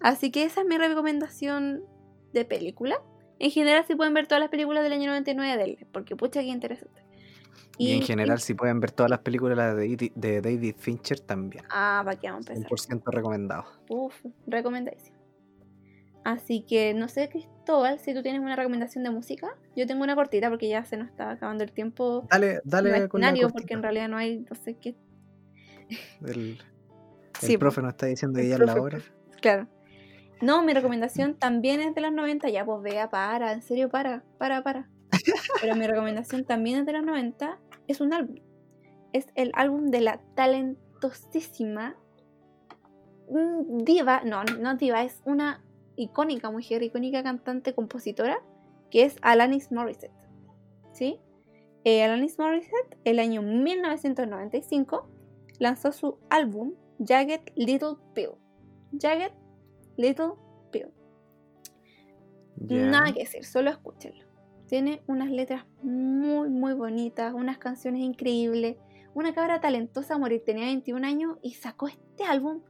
Así que esa es mi recomendación de película. En general, si pueden ver todas las películas del año 99 de él, porque pucha que interesante. Y, en general, si pueden ver todas las películas de, de David Fincher también. Ah, para que vamos a empezar. 100% recomendado. Uf, recomendadísimo. Así que no sé, Cristóbal, si tú tienes una recomendación de música. Yo tengo una cortita porque ya se nos está acabando el tiempo. Dale, dale con la porque en realidad no hay, no sé qué. El, *laughs* el profe nos está diciendo que ya es la hora. Claro. No, mi recomendación también es de los 90. Ya, pues vea, para, en serio, para, para, para. *laughs* Pero mi recomendación también es de los 90. Es un álbum. Es el álbum de la talentosísima diva, no, no diva, es una icónica mujer, icónica cantante, compositora, que es Alanis Morissette. ¿Sí? Eh, Alanis Morissette, el año 1995, lanzó su álbum Jagged Little Pill. Jagged Little Pill. Nada que decir, solo escúchenlo. Tiene unas letras muy, muy bonitas, unas canciones increíbles. Una cabra talentosa a morir, tenía 21 años y sacó este álbum.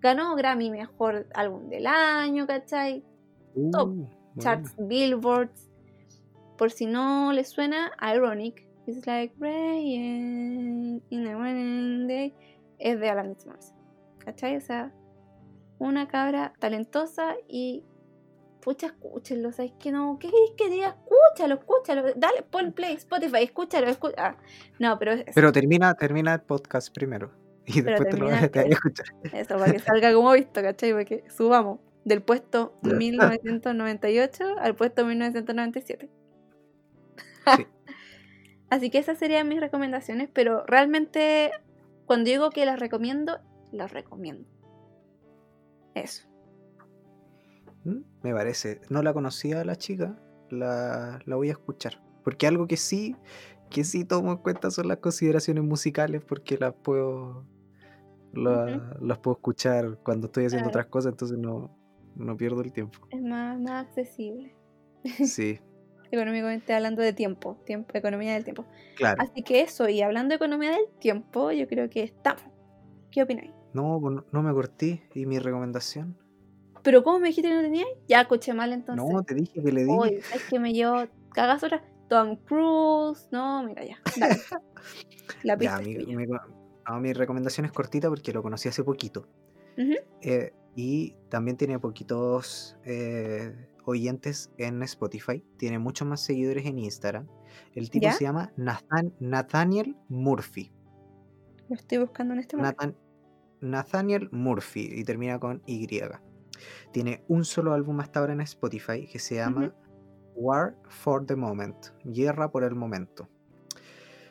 Ganó Grammy Mejor Álbum del Año, ¿cachai? Top uh, charts, billboards. Por si no les suena, Ironic. It's like rain in the day. Es de Alan Morrison. ¿Cachai? O sea, una cabra talentosa y pucha, escúchenlo, ¿sabes que no? ¿Qué queréis que diga? Escúchalo, escúchalo, dale, pon play, Spotify, escúchalo, escúchalo. Ah, no, pero... Pero termina, termina el podcast primero y después te lo vas a escuchar. *laughs* Eso, para que salga como visto, ¿cachai? Para que subamos del puesto 1998 al puesto 1997. Sí. *laughs* Así que esas serían mis recomendaciones, pero realmente cuando digo que las recomiendo, las recomiendo. Eso. Mm, me parece. No la conocía la chica, la, voy a escuchar. Porque algo que sí, que sí tomo en cuenta son las consideraciones musicales, porque las puedo, las puedo escuchar cuando estoy haciendo otras cosas, entonces no, no pierdo el tiempo. Es más, más accesible. Sí. *laughs* Económicamente hablando de tiempo, tiempo, economía del tiempo. Claro. Así que eso, y hablando de economía del tiempo, yo creo que estamos. ¿Qué opináis? No, pues no, me corté. ¿Y mi recomendación? ¿Pero cómo me dijiste que no tenía? Ya escuché mal entonces. No, te dije que le dije. es que me llevo. Cagas otra. Tom Cruise. No, mira ya. Dale. *laughs* La pista. Ya, mi, mi, no, mi, recomendación es cortita porque lo conocí hace poquito. Eh, y también tiene poquitos eh, oyentes en Spotify. Tiene muchos más seguidores en Instagram. El tipo se llama Nathaniel Murphy. Lo estoy buscando en este momento. Nathaniel Murphy y termina con Y. Tiene un solo álbum hasta ahora en Spotify que se llama War for the Moment, Guerra por el Momento.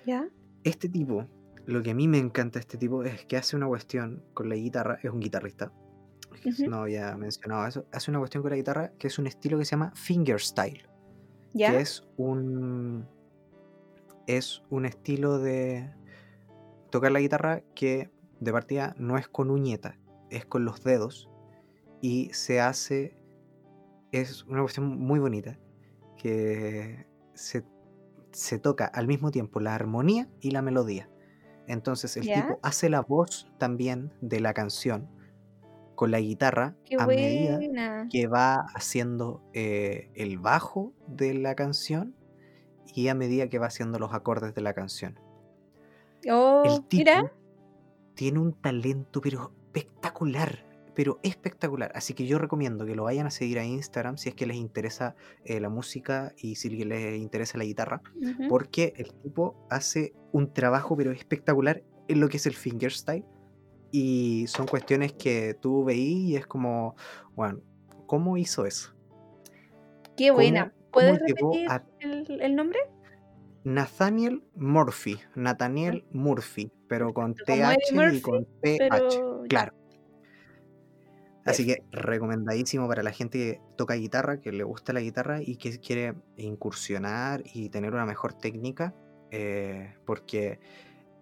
¿Ya? Este tipo, lo que a mí me encanta este tipo es que hace una cuestión con la guitarra, es un guitarrista, no había mencionado eso, hace una cuestión con la guitarra que es un estilo que se llama fingerstyle, ¿Ya? que es un es un estilo de tocar la guitarra que de partida no es con uñeta, es con los dedos y se hace, es una cuestión muy bonita, que se, se toca al mismo tiempo la armonía y la melodía. Entonces el tipo hace la voz también de la canción con la guitarra Qué a medida buena. que va haciendo eh, el bajo de la canción y a medida que va haciendo los acordes de la canción. Oh, El tipo mira. tiene un talento pero espectacular, pero espectacular. Así que yo recomiendo que lo vayan a seguir a Instagram si es que les interesa eh, la música y si les interesa la guitarra, porque el tipo hace un trabajo pero espectacular en lo que es el fingerstyle y son cuestiones que tú veí y es como, bueno, ¿cómo hizo eso? Qué buena. ¿Cómo- ¿Puedes repetir a- el, el nombre? Nathaniel Murphy, Nathaniel Murphy, pero con TH y con ya. Claro. Así que recomendadísimo para la gente que toca guitarra, que le gusta la guitarra y que quiere incursionar y tener una mejor técnica, eh, porque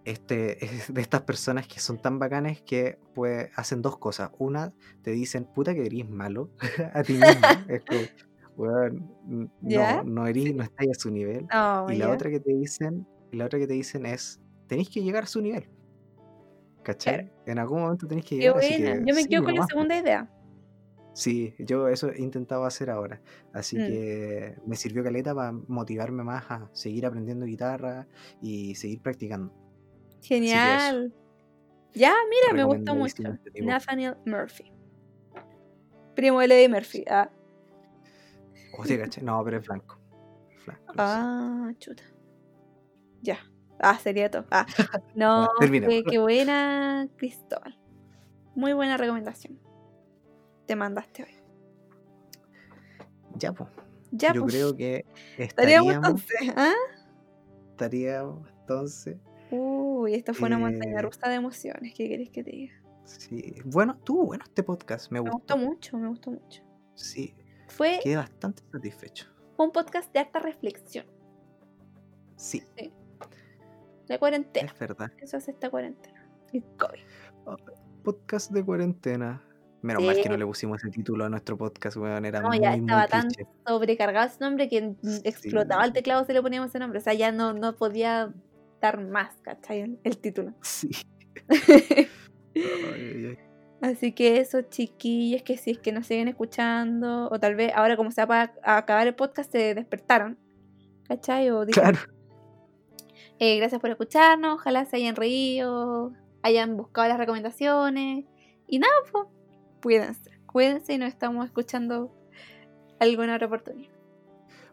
este es *laughs* de estas personas que son tan bacanes que pues, hacen dos cosas. Una, te dicen, puta que eres malo *laughs* a ti mismo. *laughs* es como, "Weón, n- ¿Ya? no, no, eres, no estás a su nivel. Oh, Y la otra que te dicen, la otra que te dicen es, tenéis que llegar a su nivel. ¿Cachai? En algún momento tenéis que llegar, así que Yo me sí, quedo con la segunda idea. Sí, yo eso he intentado hacer ahora. Así Mm. que me sirvió caleta para motivarme más a seguir aprendiendo guitarra y seguir practicando. Genial. Ya, mira, me gustó mucho. este. Nathaniel Murphy. Primo de Lady Murphy. Ah, Hostia, ¿cachai? No, pero es blanco. Blanco, sé. ah chuta. Ya. Ah, sería todo. Ah, *laughs* no, qué, qué buena, Cristóbal. Muy buena recomendación. Te mandaste hoy. Ya, pues. Ya, Yo pues, creo que estaríamos estaríamos, entonces. ¿ah? estaríamos entonces. Uy, esto fue una montaña Eh, rusa de emociones. ¿Qué querés que te diga? Sí. Bueno, estuvo bueno este podcast, me Me gustó. gustó mucho, me gustó mucho. Sí, Fue quedé bastante satisfecho. un podcast de alta reflexión. Sí, La cuarentena. es verdad. Eso hace esta cuarentena. El COVID. Podcast de cuarentena. Menos mal que no Sí. le pusimos ese título a nuestro podcast, weón. Era No, muy, ya muy estaba tan cliché. sobrecargado ese nombre que explotaba el Sí. teclado si le poníamos ese nombre. O sea, ya no, no podía dar más, ¿cachai? El, título. *laughs* Sí. *laughs* Ay, ay, ay. Así que eso, chiquillos, que si es que nos siguen escuchando, o tal vez ahora como se va a acabar el podcast, se despertaron. ¿Cachai? O dijeron, Claro. Eh, gracias por escucharnos, ojalá se hayan reído, hayan buscado las recomendaciones. Y nada, pues, cuídense, cuídense y nos estamos escuchando alguna otra oportunidad.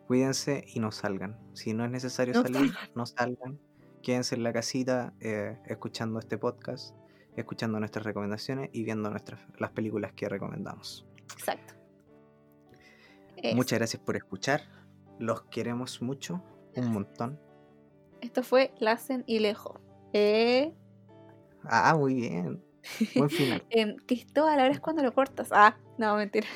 Cuídense y no salgan. Si no es necesario No salir, no salgan. Quédense en la casita eh, escuchando este podcast, escuchando nuestras recomendaciones y viendo nuestras, las películas que recomendamos. Exacto. Eso. Muchas gracias por escuchar. Los queremos mucho, un montón. Esto fue Lassen y Lejo. Eh, Ah, muy bien. Buen final. *laughs* Cristóbal, ahora es cuando lo cortas. Ah, no, mentira.